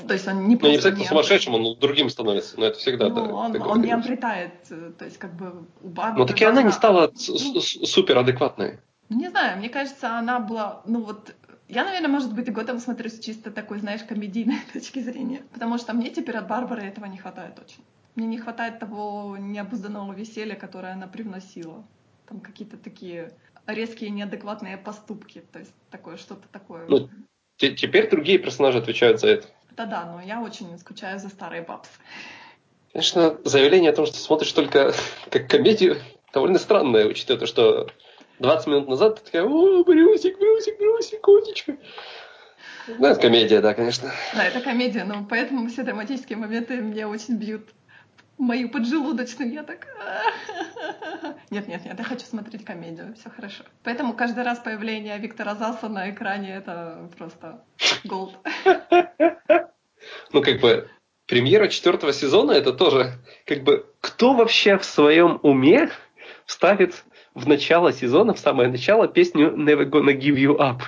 То есть он не Ну, не просто обязательно не сумасшедшим, он другим становится. Но это всегда, Ну, да. он, так он не обретает, то есть как бы у Барби... Но таки она не стала с- с- суперадекватной. Ну, Не знаю, мне кажется, она была, ну вот, я, наверное, может быть, годом смотрю с чисто такой, знаешь, комедийной точки зрения. Потому что мне теперь от Барбары этого не хватает очень. Мне не хватает того необузданного веселья, которое она привносила. Там какие-то такие резкие неадекватные поступки. То есть такое что-то такое. Ну, Те- Теперь другие персонажи отвечают за это. Да-да, но я очень скучаю за старой бабс. Конечно, заявление о том, что смотришь только как комедию, довольно странное, учитывая то, что 20 минут назад ты такая, о, Брюсик, Брюсик, Брюсик, котечка. Ну, это комедия, да, конечно. Да, это комедия, но поэтому все драматические моменты меня очень бьют мою поджелудочную. Я так... Нет, нет, нет, я хочу смотреть комедию, все хорошо. Поэтому каждый раз появление Виктора Заса на экране это просто голд. Ну, как бы, премьера четвертого сезона, это тоже, как бы, кто вообще в своем уме вставит в начало сезона, в самое начало, песню Never Gonna Give You Up?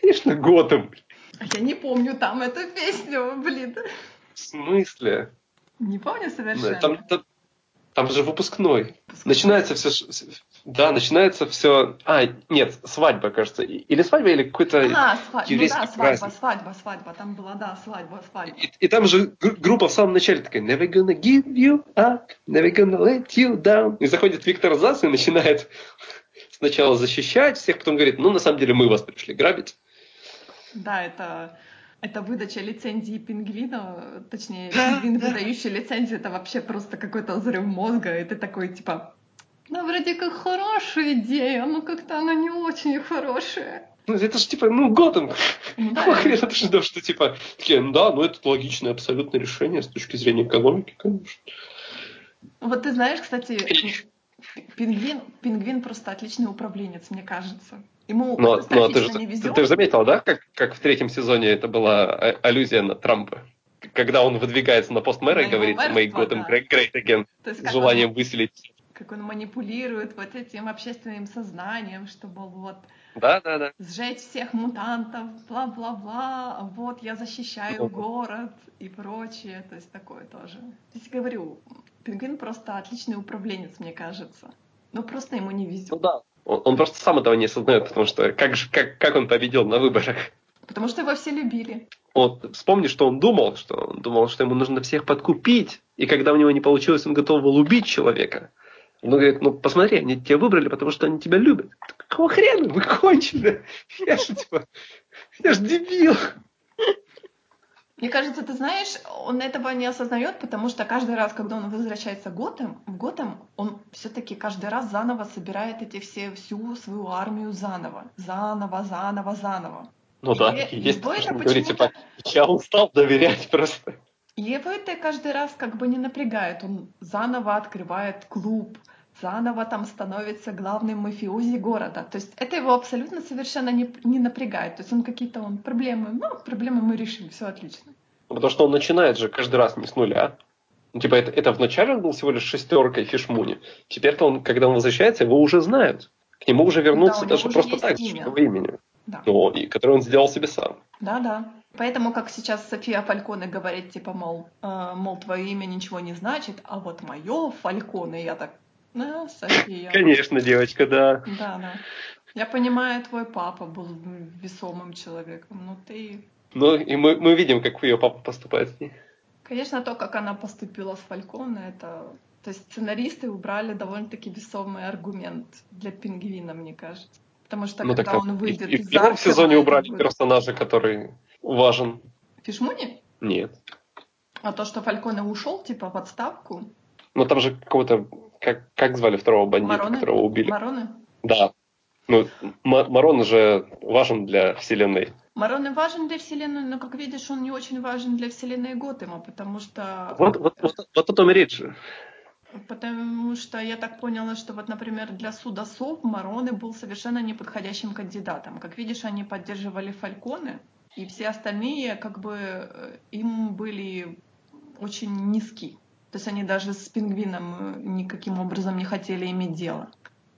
Конечно, Готэм. А Я не помню там эту песню, блин. В смысле? Не помню совершенно. Там, там, там же выпускной. Начинается все... Да, начинается все... А, нет, свадьба, кажется. Или свадьба, или какой-то... А, свадьба, ну да, свадьба, праздник. свадьба, свадьба. Там была, да, свадьба, свадьба. И, и там же гр- группа в самом начале такая Never gonna give you up, never gonna let you down. И заходит Виктор Зас и начинает сначала защищать всех, потом говорит, ну, на самом деле, мы вас пришли грабить. Да, это, это выдача лицензии пингвина, точнее, пингвин, выдающий лицензию, это вообще просто какой-то взрыв мозга, и ты такой, типа, ну, вроде как хорошая идея, но как-то она не очень хорошая. Ну, это же типа, ну, Готэм. Ну да, Какого хрена ты ждал, что типа, такие, ну да, ну это логичное абсолютное решение с точки зрения экономики, конечно. Вот ты знаешь, кстати, пингвин, пингвин просто отличный управленец, мне кажется. Ему Но, но ты, же, не ты, везет. ты же заметил, да, как, как в третьем сезоне это была а- аллюзия на Трампа? Когда он выдвигается на пост мэра и говорит «Make Gotham да. great, again» есть с желанием он, выселить. как он манипулирует вот этим общественным сознанием, чтобы вот Да-да-да. сжечь всех мутантов, бла-бла-бла, вот я защищаю Ну. город и прочее, то есть такое тоже. То есть говорю, пингвин просто отличный управленец, мне кажется. Но просто ему не везет. Ну да. Он, он просто сам этого не осознает, потому что как, же, как, как он победил на выборах? Потому что его все любили. Вот вспомни, что он думал, что он думал, что ему нужно всех подкупить, и когда у него не получилось, он готов был убить человека. Он говорит, ну посмотри, они тебя выбрали, потому что они тебя любят. Какого хрена? Вы кончили? Я же типа, я же дебил. Мне кажется, ты знаешь, он этого не осознает, потому что каждый раз, когда он возвращается Готэм, в Готэм он все-таки каждый раз заново собирает эти все, всю свою армию заново. Заново, заново, заново. Ну да, И- такие есть, его это почему-то- типа, я устал доверять просто. Его это каждый раз как бы не напрягает. Он заново открывает клуб, заново там становится главным мафиози города. То есть это его абсолютно совершенно не, не напрягает. То есть он какие-то он проблемы, ну, проблемы мы решим, все отлично. Ну, Потому что он начинает же каждый раз не с нуля. Ну, типа, это, это вначале он был всего лишь шестеркой Фишмуни. Теперь-то он, когда он возвращается, его уже знают. К нему уже вернуться Да, даже уже просто так, имя. с имени. Да. Ну, и который он сделал себе сам. Да, да. Поэтому, как сейчас София Фальконе говорит, типа, мол, э, мол, твое имя ничего не значит, а вот мое Фальконе, я так, да, София. Конечно, девочка, да. Да, да. Я понимаю, твой папа был весомым человеком, но ты... Ну, и мы, мы видим, как ее папа поступает с ней. Конечно, то, как она поступила с Фальконе, это... То есть сценаристы убрали довольно-таки весомый аргумент для пингвина, мне кажется. Потому что ну, когда так, он и- выйдет и, из в первом сезоне убрали будет- персонажа, который важен. Фишмуни? Нет. А то, что Фальконе ушел, типа, в отставку, Ну, там же какого-то... Как, как звали второго бандита, Мароны? которого убили? Мароны? Да. Ну, Марон же важен для вселенной. Мароны важен для вселенной, но, как видишь, он не очень важен для вселенной Готэма, потому что... Вот, вот, вот, вот о том и речь. Потому что я так поняла, что вот, например, для суда СОВ Мароны был совершенно неподходящим кандидатом. Как видишь, они поддерживали Фальконе, и все остальные как бы э, им были очень низки. То есть они даже с пингвином э, никаким образом не хотели иметь дело.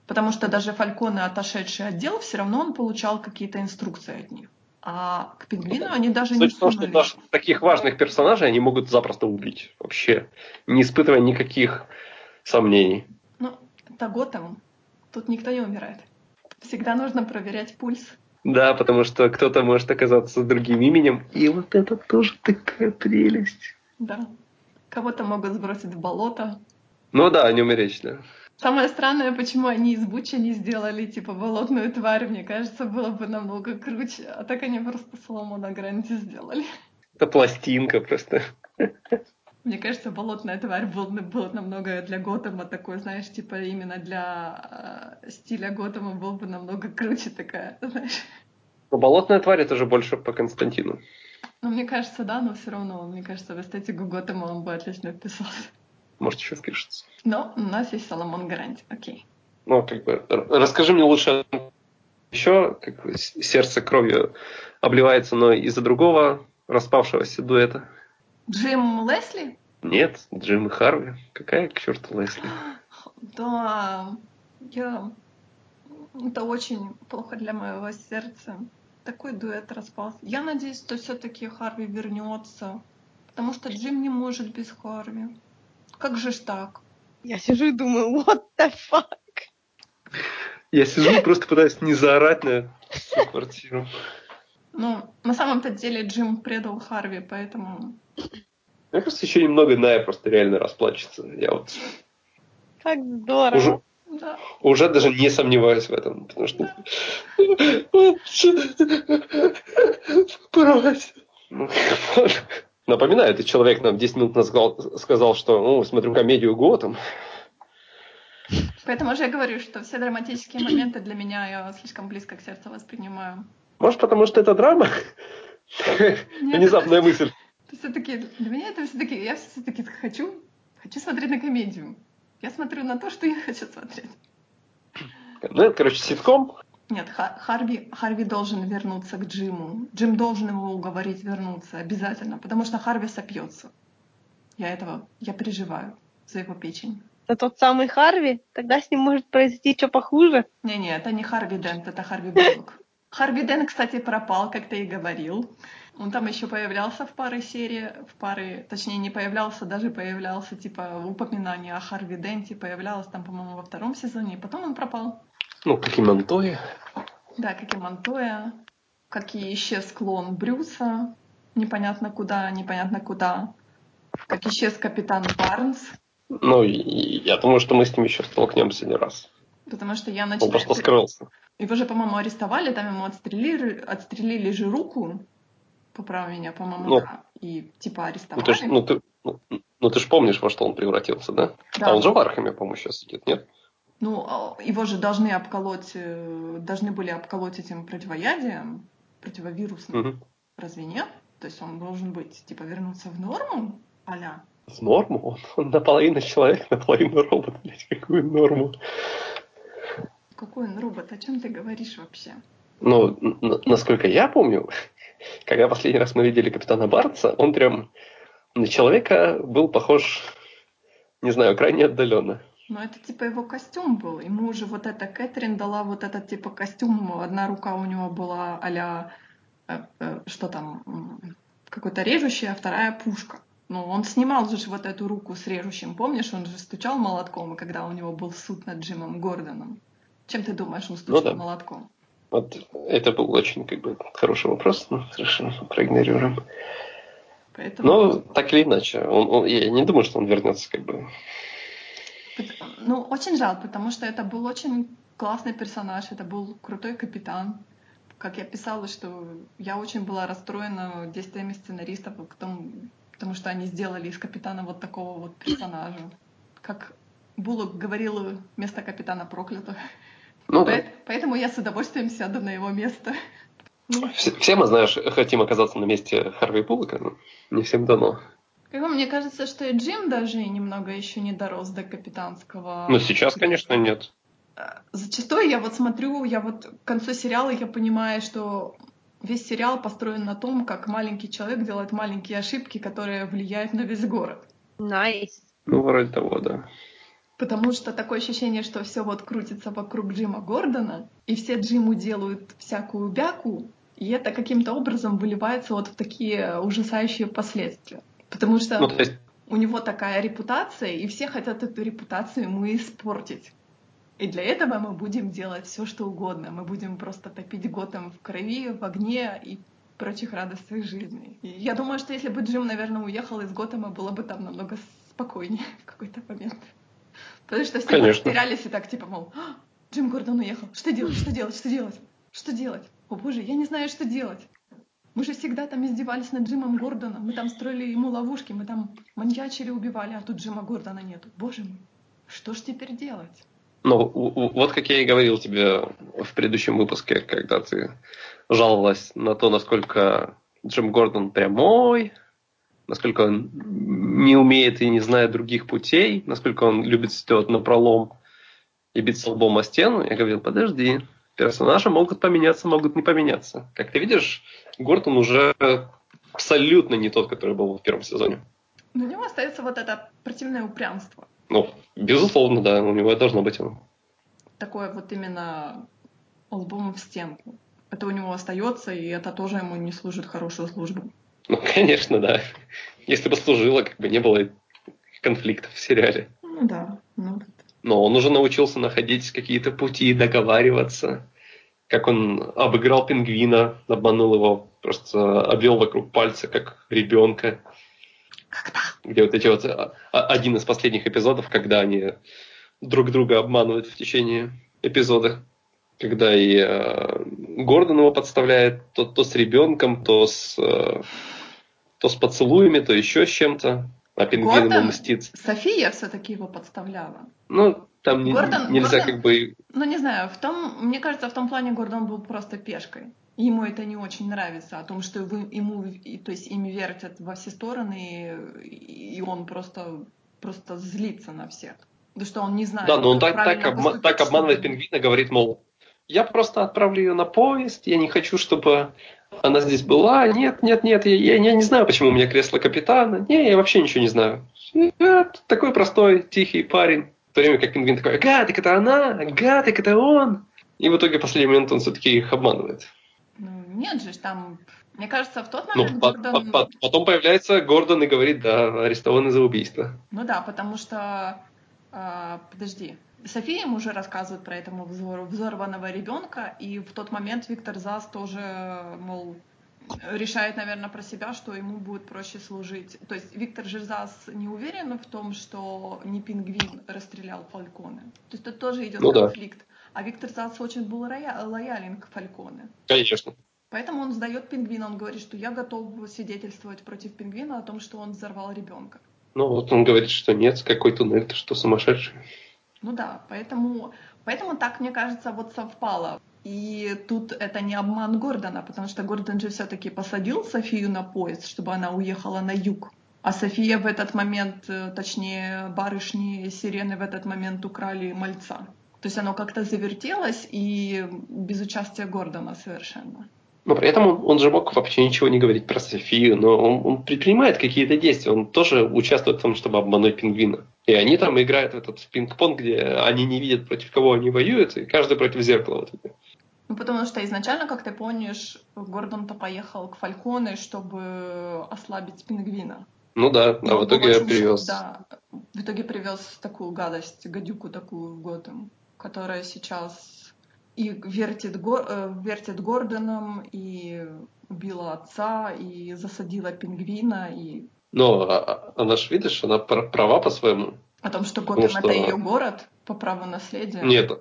Потому что даже Фальконе, отошедший отдел, все равно он получал какие-то инструкции от них. А к пингвину они даже не том, что даже таких важных персонажей они могут запросто убить. Вообще. Не испытывая никаких сомнений. Ну, это Готэм. Тут никто не умирает. Всегда нужно проверять пульс. Да, потому что кто-то может оказаться с другим именем. И вот это тоже такая прелесть. Да. Кого-то могут сбросить в болото. Ну да, о нем и речь, да. Самое странное, почему они из Буча не сделали, типа, болотную тварь, мне кажется, было бы намного круче. А так они просто Соломона Гранти сделали. Это пластинка просто. Мне кажется, болотная тварь был, был намного для Готэма такой, знаешь, типа именно для э, стиля Готэма был бы намного круче такая, знаешь. Но болотная тварь это же больше по Константину. Ну, мне кажется, да, но все равно, мне кажется, в эстетику Готэма он бы отлично вписался. Может, еще впишется. Но у нас есть Соломон Гранти, окей. Ну, как бы, расскажи мне лучше еще, как бы, сердце кровью обливается, но из-за другого распавшегося дуэта. Джим Лесли? Нет, Джим и Харви. Какая к черту Лесли? Да, я... Это очень плохо для моего сердца. Такой дуэт распался. Я надеюсь, что все-таки Харви вернется, потому что Джим не может без Харви. Как же ж так? Я сижу и думаю, what the fuck? Я сижу и просто пытаюсь не заорать на всю квартиру. Ну, на самом-то деле Джим предал Харви, поэтому... Мне кажется, еще немного Ная просто реально расплачется. Я вот Как здорово. уже, Да. уже даже не сомневаюсь в этом, потому что... Напоминаю, этот человек нам 10 минут назад сказал, что ну, смотрю комедию Готэм. Поэтому же я говорю, что все драматические моменты для меня я слишком близко к сердцу воспринимаю. Может, потому что это драма? Внезапная мысль. Все-таки для меня это все-таки я все-таки хочу хочу смотреть на комедию. Я смотрю на то, что я хочу смотреть. Ну, это, короче, ситком. Нет, Ха- Харви, Харви должен вернуться к Джиму. Джим должен его уговорить вернуться обязательно, потому что Харви сопьется. Я этого, я переживаю за его печень. Это тот самый Харви? Тогда с ним может произойти что похуже. Не-не, это не Харви Дент, это Харви Буллок. Харви Дент, кстати, пропал, как ты и говорил. Он там еще появлялся в паре серий, в паре, точнее, не появлялся, даже появлялся, типа, упоминание о Харви Денте, появлялось там, по-моему, во втором сезоне, и потом он пропал. Ну, как и Монтоя. Да, как и Монтоя, как и исчез клон Брюса, непонятно куда, непонятно куда, как исчез капитан Барнс, Ну, я думаю, что мы с ним еще столкнемся не раз. потому что я Он начинаю... просто скрылся. Его же, по-моему, арестовали, там ему отстрелили, отстрелили же руку, поправь меня, по-моему, Ну. да, и типа Ну, арестовали. ты, ж- ну, ты, ну, ну, ты же помнишь, во что он превратился, да? Да. А он же в Архаме, по-моему, сейчас сидит, нет? Ну, а, его же должны обколоть, э, должны были обколоть этим противоядием, противовирусным, Мгм. разве нет? То есть он должен быть, типа, вернуться в норму, аля. В норму? Он, он наполовину человек, наполовину робот. Блядь, какую норму? Какой он робот? О чем ты говоришь вообще? Ну, насколько я помню, когда последний раз мы видели капитана Барца, он прям на человека был похож не знаю, крайне отдаленно. Но это типа его костюм был. Ему уже вот эта Кэтрин дала вот этот типа костюм. Одна рука у него была а что там, какой-то режущий, а вторая пушка. Ну, он снимал же вот эту руку с режущим, помнишь? Он же стучал молотком, когда у него был суд над Джимом Гордоном. Чем ты думаешь, он стучал ну, да. молотком? Вот это был очень как бы хороший вопрос, но хорошо, проигнорируем. Поэтому... Но так или иначе, он, он, я не думаю, что он вернется как бы. Ну, очень жалко, потому что это был очень классный персонаж, это был крутой капитан как я писала, что я очень была расстроена действиями сценаристов, потому, потому что они сделали из капитана вот такого вот персонажа. Как Буллок говорил, место капитана проклято. Ну, да. Поэтому я с удовольствием сяду на его место. Все, все мы, знаешь, хотим оказаться на месте Харви Буллока, но не всем дано. Как мне кажется, что и Джим даже немного еще не дорос до капитанского. Ну, сейчас, конечно, нет зачастую я вот смотрю, я вот к концу сериала я понимаю, что весь сериал построен на том, как маленький человек делает маленькие ошибки, которые влияют на весь город. Nice. Ну, вроде того, да. Потому что такое ощущение, что все вот крутится вокруг Джима Гордона, и все Джиму делают всякую бяку, и это каким-то образом выливается вот в такие ужасающие последствия. Потому что ну, есть... у него такая репутация, и все хотят эту репутацию ему испортить. И для этого мы будем делать все, что угодно. Мы будем просто топить Готэм в крови, в огне и прочих радостях жизни. И я думаю, что если бы Джим, наверное, уехал из Готэма, было бы там намного спокойнее в какой-то момент. Потому что все потерялись и так, типа, мол, «А, Джим Гордон уехал. Что делать? Что делать? Что делать? Что делать? О боже, я не знаю, что делать. Мы же всегда там издевались над Джимом Гордоном. Мы там строили ему ловушки, мы там маньячили, убивали, а тут Джима Гордона нету. Боже мой, что ж теперь делать? Ну, вот как я и говорил тебе в предыдущем выпуске, когда ты жаловалась на то, насколько Джим Гордон прямой, насколько он не умеет и не знает других путей, насколько он любит сделать напролом и биться лбом о стену. Я говорил, подожди, персонажи могут поменяться, могут не поменяться. Как ты видишь, Гордон уже абсолютно не тот, который был в первом сезоне. Но у него остается вот это противное упрямство. Ну, безусловно, да, у него должно быть оно. Такое вот именно лбом в стенку. Это у него остается, и это тоже ему не служит хорошую службу. Ну, конечно, да. Если бы служило, как бы не было конфликтов в сериале. Ну да. Ну. Но он уже научился находить какие-то пути, договариваться. Как он обыграл пингвина, обманул его, просто обвел вокруг пальца, как ребенка. Когда? Где вот эти вот а, а, один из последних эпизодов, когда они друг друга обманывают в течение эпизода. Когда и э, Гордон его подставляет то, то с ребенком, то с, э, то с поцелуями, то еще с чем-то. А пингвин ему мстит. София все-таки его подставляла. Ну, там Гордон, нельзя Гордон, как бы... Ну, не знаю, в том, мне кажется, в том плане Гордон был просто пешкой ему это не очень нравится, о том, что вы, ему, то есть ими вертят во все стороны, и он просто, просто злится на всех. Да что он не знает. Да, но он так, так, обма- так обманывает пингвина, говорит, мол, я просто отправлю ее на поезд, я не хочу, чтобы она здесь была. Нет, нет, нет, я, я, я не знаю, почему у меня кресло капитана. Не, я вообще ничего не знаю. Я такой простой, тихий парень. В то время как пингвин такой, ага, так это она, ага, так это он. И в итоге в последний момент он все-таки их обманывает. Ну, нет же, там, мне кажется, в тот ну, момент ну, Гордон... По, по, потом появляется Гордон и говорит, да, арестованы за убийство. Ну да, потому что, э, подожди, София ему уже рассказывает про этого взор, взорванного ребенка, и в тот момент Виктор Зас тоже, мол, решает, наверное, про себя, что ему будет проще служить. То есть Виктор Жерзас не уверен в том, что не пингвин расстрелял Фальконе. То есть тут тоже идет ну, конфликт. Да. А Виктор Зац очень был лоялен к Фальконе. Конечно. Поэтому он сдает пингвина, он говорит, что я готов свидетельствовать против пингвина о том, что он взорвал ребенка. Ну вот он говорит, что нет, какой туннель, ты что, сумасшедший? Ну да, поэтому, поэтому так, мне кажется, вот совпало. И тут это не обман Гордона, потому что Гордон же все-таки посадил Софию на поезд, чтобы она уехала на юг. А София в этот момент, э, точнее, барышни сирены в этот момент украли мальца. То есть оно как-то завертелось и без участия Гордона совершенно. Но при этом он, он же мог вообще ничего не говорить про Софию, но он, он предпринимает какие-то действия, он тоже участвует в том, чтобы обмануть пингвина. И они там играют в этот пинг-понг, где они не видят, против кого они воюют, и каждый против зеркала. Вот ну, потому что изначально, как ты помнишь, Гордон-то поехал к Фальконе, чтобы ослабить пингвина. Ну да, а в итоге очень, привез. Да, в итоге привез такую гадость, гадюку такую в Готэм, которая сейчас и вертит, э, вертит Гордоном, и убила отца, и засадила пингвина, и... Но а, а, она ж, видишь, она права по-своему. О том, что Готэм что... это ее город по праву наследия? Нет,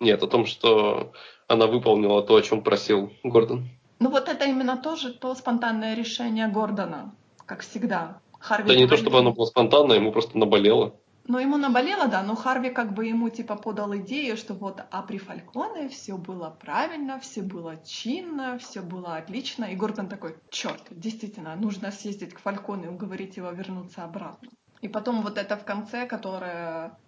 нет, о том, что она выполнила то, о чем просил Гордон. Ну вот это именно тоже то спонтанное решение Гордона, как всегда. Харви да не то, чтобы оно было спонтанное, ему просто наболело. Ну, ему наболело, да, но Харви как бы ему типа подал идею, что вот, а при Фальконе все было правильно, все было чинно, все было отлично. И Гордон такой, черт, действительно, нужно съездить к Фальконе и уговорить его вернуться обратно. И потом вот это в конце, которая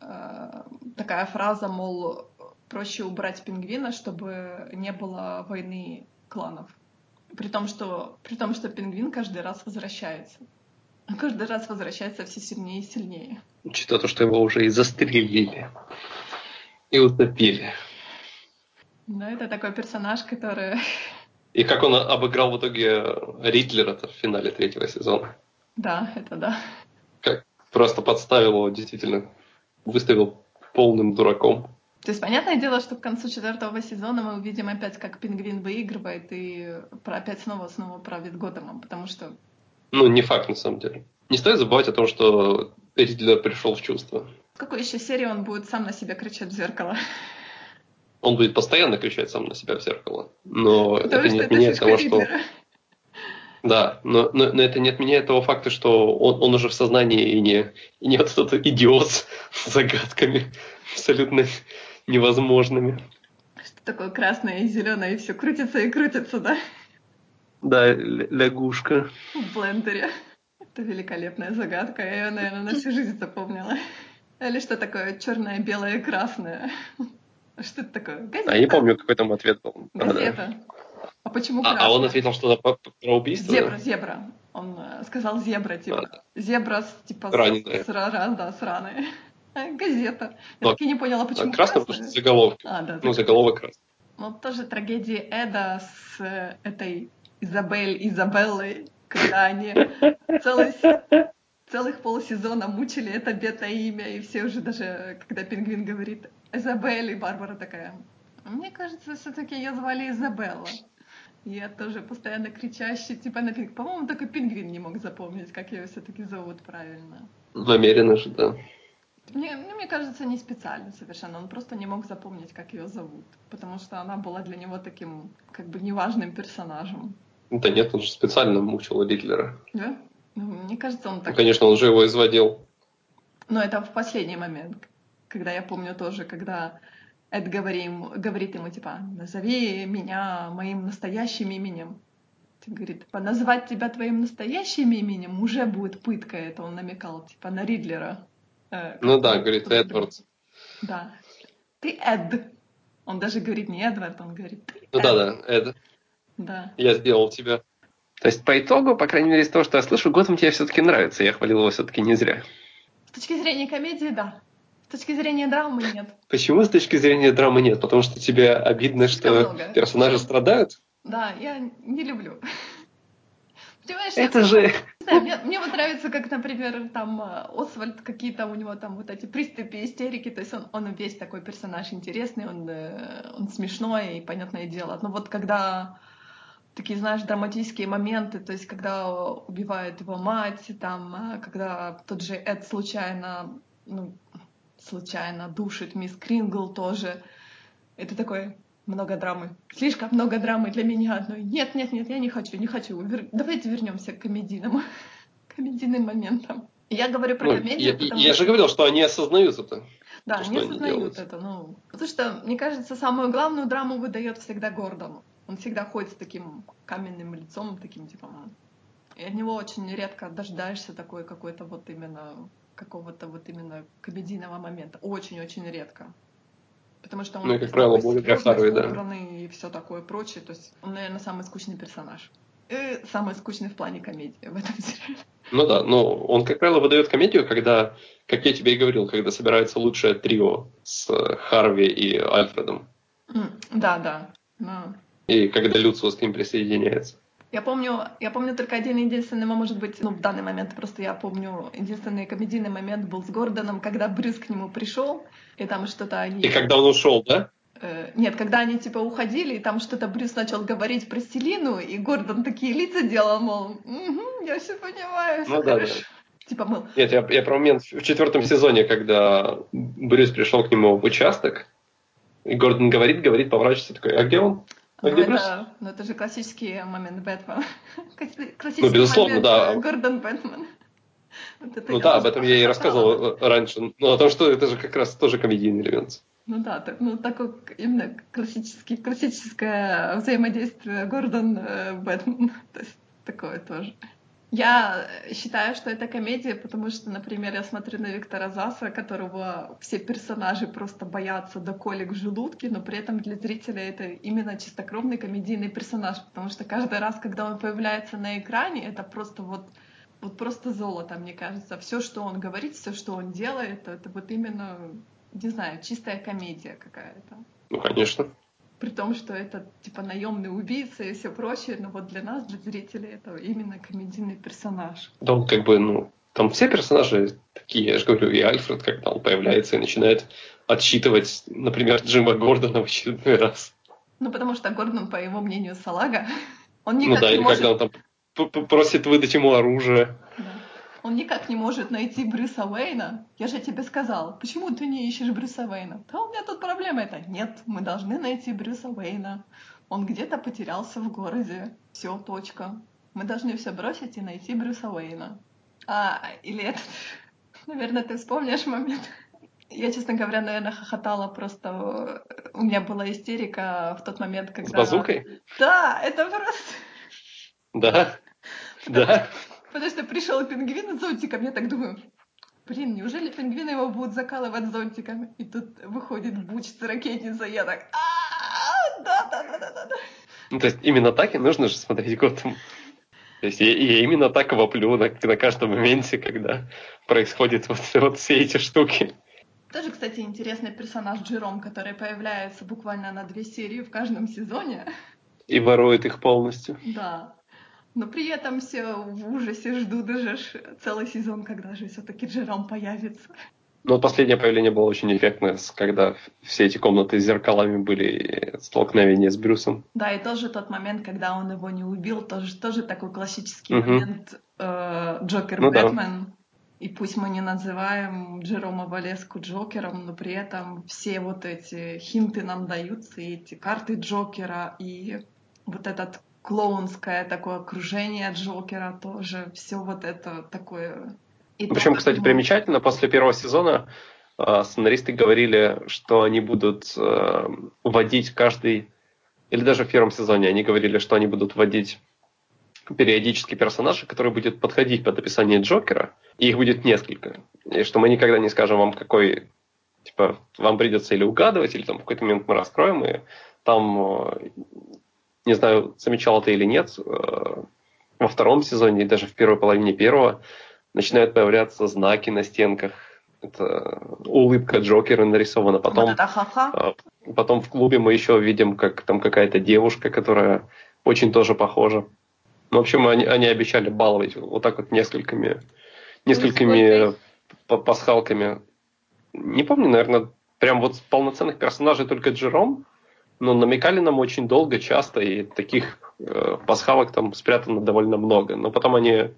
э, такая фраза, мол, проще убрать пингвина, чтобы не было войны кланов. При том, что, при том, что пингвин каждый раз возвращается. Он каждый раз возвращается все сильнее и сильнее. Учитывая то, что его уже и застрелили, и утопили. Ну, это такой персонаж, который... И как он обыграл в итоге Ритлера в финале третьего сезона. Да, это да. Как просто подставил его, действительно, выставил полным дураком. То есть, понятное дело, что к концу четвертого сезона мы увидим опять, как Пингвин выигрывает и опять снова-снова правит Готэмом, потому что... Ну, не факт, на самом деле. Не стоит забывать о том, что Ридлер пришел в чувство. В какой еще серии он будет сам на себя кричать в зеркало? Он будет постоянно кричать сам на себя в зеркало. Но Потому это не отменяет того, что... Да, но, но, но это не отменяет того факта, что он, он уже в сознании и не, и не вот этот идиот с загадками абсолютно невозможными. Что такое красное и зеленое, и все крутится и крутится, да? Да, лягушка. В блендере. Это великолепная загадка. Я ее, наверное, на всю жизнь запомнила. Или что такое черное, белое красное? Что это такое? Газета? А я не помню, какой там ответ был. Газета. А, а почему красная? А, а он ответил что-то про убийство? Зебра, да? зебра. Он э, сказал зебра, типа. А, зебра, типа, Раненая. С, с, да, с раной. Газета. Я так и не поняла, почему красный. Красный, потому что заголовок. А, да, ну, заголовок красный. Ну, тоже трагедия Эда с э, этой Изабель, Изабеллой, когда они целый, целых полсезона мучили это бедное имя, и все уже даже, когда Пингвин говорит Изабель, и Барбара такая, мне кажется, все-таки ее звали Изабелла. Я тоже постоянно кричащий, типа на пинг. По-моему, только пингвин не мог запомнить, как ее все-таки зовут правильно. Намеренно же, да. Мне, ну, мне кажется, не специально совершенно. Он просто не мог запомнить, как ее зовут. Потому что она была для него таким, как бы, неважным персонажем. Да нет, он же специально мучил Ридлера. Да? Ну, мне кажется, он так... Ну, конечно, он же его изводил. Но это в последний момент. Когда я помню тоже, когда Эд говорим, говорит ему, типа, назови меня моим настоящим именем. Говорит, типа, назвать тебя твоим настоящим именем уже будет пытка, это он намекал, типа, на Ридлера. Э, ну да, говорит Эдвардс. Да. Ты Эд. Он даже говорит не Эдвард, он говорит ты Ну да, да, Эд. Да. Я сделал тебя. То есть по итогу, по крайней мере, из того, что я слышу, Готэм тебе все-таки нравится. Я хвалил его все-таки не зря. С точки зрения комедии, да. С точки зрения драмы нет. Почему с точки зрения драмы нет? Потому что тебе обидно, что персонажи страдают? Да, я не люблю. Понимаешь, это же... Да, мне, мне вот нравится, как, например, там э, Освальд, какие-то у него там вот эти приступы истерики, то есть он, он весь такой персонаж интересный, он, э, он смешной, и понятное дело. Но вот когда такие, знаешь, драматические моменты, то есть когда убивает его мать, там, э, когда тот же Эд случайно, ну, случайно душит мисс Крингл тоже, это такой много драмы. Слишком много драмы для меня одной. Нет, нет, нет, я не хочу, не хочу. Вер... Давайте вернемся к комедийному, комедийным моментам. Я говорю про ну, комедию, я, потому я же говорил, что они осознают это. Да, они осознают это. Ну, потому что, мне кажется, самую главную драму выдает всегда Гордон. Он всегда ходит с таким каменным лицом, таким типа... И от него очень редко дождаешься такой какой-то вот именно какого-то вот именно комедийного момента. Очень-очень редко. Потому что он ну, и, как правило, благодаря Харви, да. и все такое прочее. То есть он, наверное, самый скучный персонаж. И самый скучный в плане комедии в этом сериале. Ну да, но он, как правило, выдает комедию, когда, как я тебе и говорил, когда собирается лучшее трио с Харви и Альфредом. Да, да. Но... И когда Люциус к ним присоединяется. Я помню, я помню только один единственный, может быть, ну, в данный момент просто я помню, единственный комедийный момент был с Гордоном, когда Брюс к нему пришел, и там что-то они... И когда он ушел, да? Э, нет, когда они типа уходили, и там что-то Брюс начал говорить про Селину, и Гордон такие лица делал, мол, угу, я все понимаю, ну, да, хорошо. Да. Типа мыл. Нет, я, я про момент в четвертом сезоне, когда Брюс пришел к нему в участок, и Гордон говорит, говорит, поворачивается, такой, а где он? Ну, это, ну, это же классический момент Бэтмена. Классический ну, безусловно, момент да. Гордон Бэтмен. Вот ну да, об этом я и рассказывал раньше. Ну, о том, что это же как раз тоже комедийный элемент. Ну да, так, ну такой именно классический, классическое взаимодействие Гордон э, Бэтмен. То есть такое тоже. Я считаю, что это комедия, потому что, например, я смотрю на Виктора Заса, которого все персонажи просто боятся до колик в желудке, но при этом для зрителя это именно чистокровный комедийный персонаж, потому что каждый раз, когда он появляется на экране, это просто вот вот просто золото, мне кажется. Все, что он говорит, все, что он делает, это вот именно, не знаю, чистая комедия какая-то. Ну, конечно при том, что это типа наемный убийца и все прочее, но вот для нас, для зрителей, это именно комедийный персонаж. Да, он как бы, ну, там все персонажи такие, я же говорю, и Альфред, когда он появляется и начинает отсчитывать, например, Джима Гордона в очередной раз. Ну, потому что Гордон, по его мнению, салага. Он никак ну да, не или может... когда он там просит выдать ему оружие. Да. Он никак не может найти Брюса Уэйна. Я же тебе сказал, почему ты не ищешь Брюса Уэйна? Да у меня тут проблема это. Нет, мы должны найти Брюса Уэйна. Он где-то потерялся в городе. Все, точка. Мы должны все бросить и найти Брюса Уэйна. А, или это... Наверное, ты вспомнишь момент. Я, честно говоря, наверное, хохотала просто. У меня была истерика в тот момент, когда... С базукой? Да, это просто... Да, да. Потому что пришел пингвин с зонтиком, я так думаю, блин, неужели пингвины его будут закалывать зонтиком? И тут выходит Буч с ракетницей, я так, да, да, да, да, да. Ну, то есть именно так и нужно же смотреть Готэм. То есть я, я именно так воплю на, на каждом моменте, когда происходят вот, вот все эти штуки. Тоже, кстати, интересный персонаж Джером, который появляется буквально на две серии в каждом сезоне. И ворует их полностью. Да. Но при этом все в ужасе ждут даже целый сезон, когда же все-таки Джером появится. Ну, последнее появление было очень эффектное, когда все эти комнаты с зеркалами были столкновения с Брюсом. Да, и тоже тот момент, когда он его не убил, тоже, тоже такой классический угу. момент э, Джокер ну, Бэтмен. Да. И пусть мы не называем Джерома Валеску Джокером, но при этом все вот эти хинты нам даются, и эти карты Джокера, и вот этот клоунское такое окружение Джокера тоже, все вот это такое. И Причем, кстати, ему... примечательно, после первого сезона э, сценаристы говорили, что они будут э, вводить каждый, или даже в первом сезоне они говорили, что они будут вводить периодически персонажа, который будет подходить под описание Джокера, и их будет несколько. И что мы никогда не скажем вам, какой, типа, вам придется или угадывать, или там в какой-то момент мы раскроем, и там э, не знаю, замечал ты или нет, э, во втором сезоне и даже в первой половине первого начинают появляться знаки на стенках. Это улыбка Джокера нарисована. Потом. Э, потом в клубе мы еще видим, как там какая-то девушка, которая очень тоже похожа. Ну, в общем, они, они обещали баловать вот так вот несколькими, несколькими пасхалками. Не помню, наверное, прям вот полноценных персонажей только Джером, но намекали нам очень долго, часто, и таких э, пасхалок там спрятано довольно много. Но потом они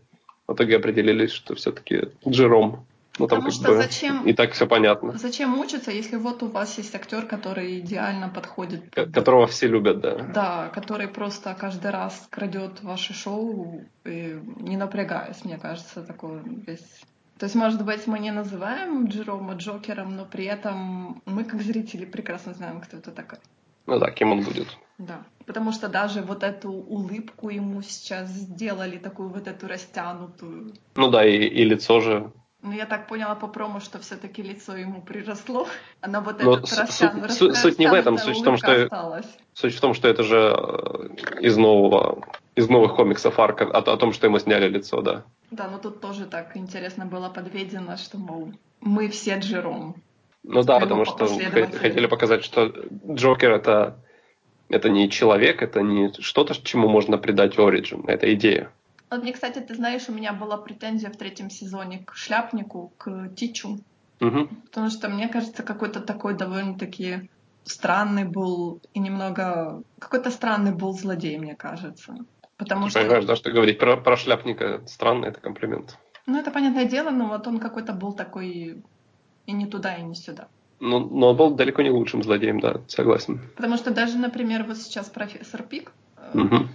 в итоге определились, что все-таки Джером. Ну, там Потому что бы зачем, и так все понятно. Зачем мучиться, если вот у вас есть актер, который идеально подходит. К- которого все любят, да. Да, который просто каждый раз крадет ваше шоу, и не напрягаясь, мне кажется, такой весь то есть, может быть, мы не называем Джерома Джокером, но при этом мы, как зрители, прекрасно знаем, кто это такой. Ну да, кем он будет. Да, потому что даже вот эту улыбку ему сейчас сделали, такую вот эту растянутую. Ну да, и, и лицо же Ну, я так поняла по промо, что все-таки лицо ему приросло. Оно вот Но этот с- растян- суть- суть- суть не в этом, суть в том, что- осталась. Суть в том, что это же э, из нового, из новых комиксов арка о, о том, что ему сняли лицо, да. Да, но тут тоже так интересно было подведено, что, мол, мы все Джером. Ну да, потому что хотели показать, что Джокер это, это не человек, это не что-то, чему можно придать оригин, это идея. Вот мне, кстати, ты знаешь, у меня была претензия в третьем сезоне к шляпнику, к Тичу. Мгм. Потому что, мне кажется, какой-то такой довольно-таки странный был и немного... Какой-то странный был злодей, мне кажется. Потому Ты что... понимаешь, да, что говорить про, про шляпника странно, это комплимент. Ну, это понятное дело, но вот он какой-то был такой и не туда, и не сюда. Но, но он был далеко не лучшим злодеем, да, согласен. Потому что даже, например, вот сейчас профессор Пик, Мгм.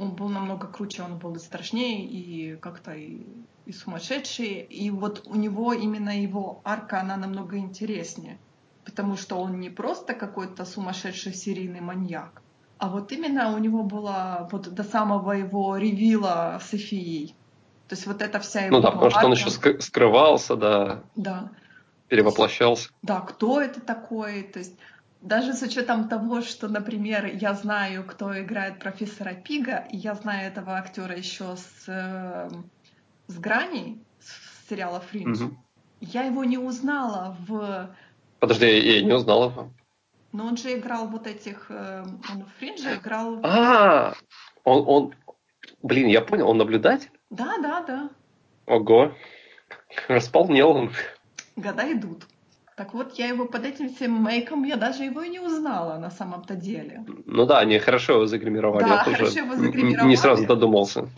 он был намного круче, он был и страшнее, и как-то и, и сумасшедший. И вот у него именно его арка, она намного интереснее. Потому что он не просто какой-то сумасшедший серийный маньяк, а вот именно у него была вот до самого его ревила с Эфией. То есть вот эта вся его Ну да, потому что он еще ск- скрывался, да, Да, перевоплощался. да, кто это такой? То есть даже с учетом того, что, например, я знаю, кто играет профессора Пига, и я знаю этого актера еще с, э, с граней с сериала Фриндж, Мгм. я его не узнала в... Подожди, я, не узнал его. Но он же играл вот этих... э, он в Фриндже играл... А, он, он, блин, я понял, он наблюдатель? Да, да, да. Ого, располнел он. Года идут. Так вот, я его под этим всем мейком, я даже его и не узнала на самом-то деле. Ну да, они хорошо его загримировали. Да, я хорошо его загримировали. не сразу додумался.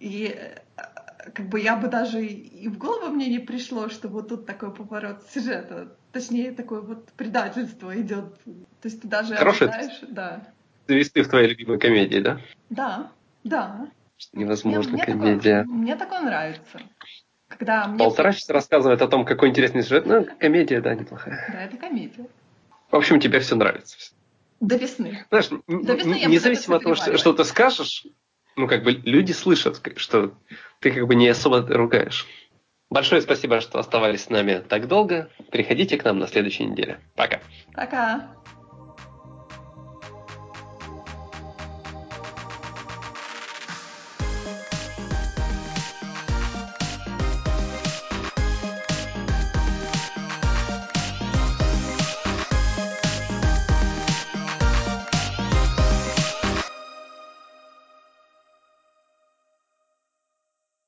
И э, как бы я бы даже и в голову мне не пришло, что вот тут такой поворот сюжета. Точнее, такое вот предательство идет. То есть ты даже Хороший ожидаешь... Да. Завести в твоей любимой комедии, да? Да, да. Невозможно, мне, комедия. Такое, мне такое нравится. Когда мне... Полтора часа рассказывает о том, какой интересный сюжет. Ну, комедия, да, неплохая. Да, это комедия. В общем, тебе все нравится. До весны. Знаешь, До весны я независимо от того, что, что ты скажешь, ну, как бы люди слышат, что ты как бы не особо ругаешь. Большое спасибо, что оставались с нами так долго. Приходите к нам на следующей неделе. Пока. Пока.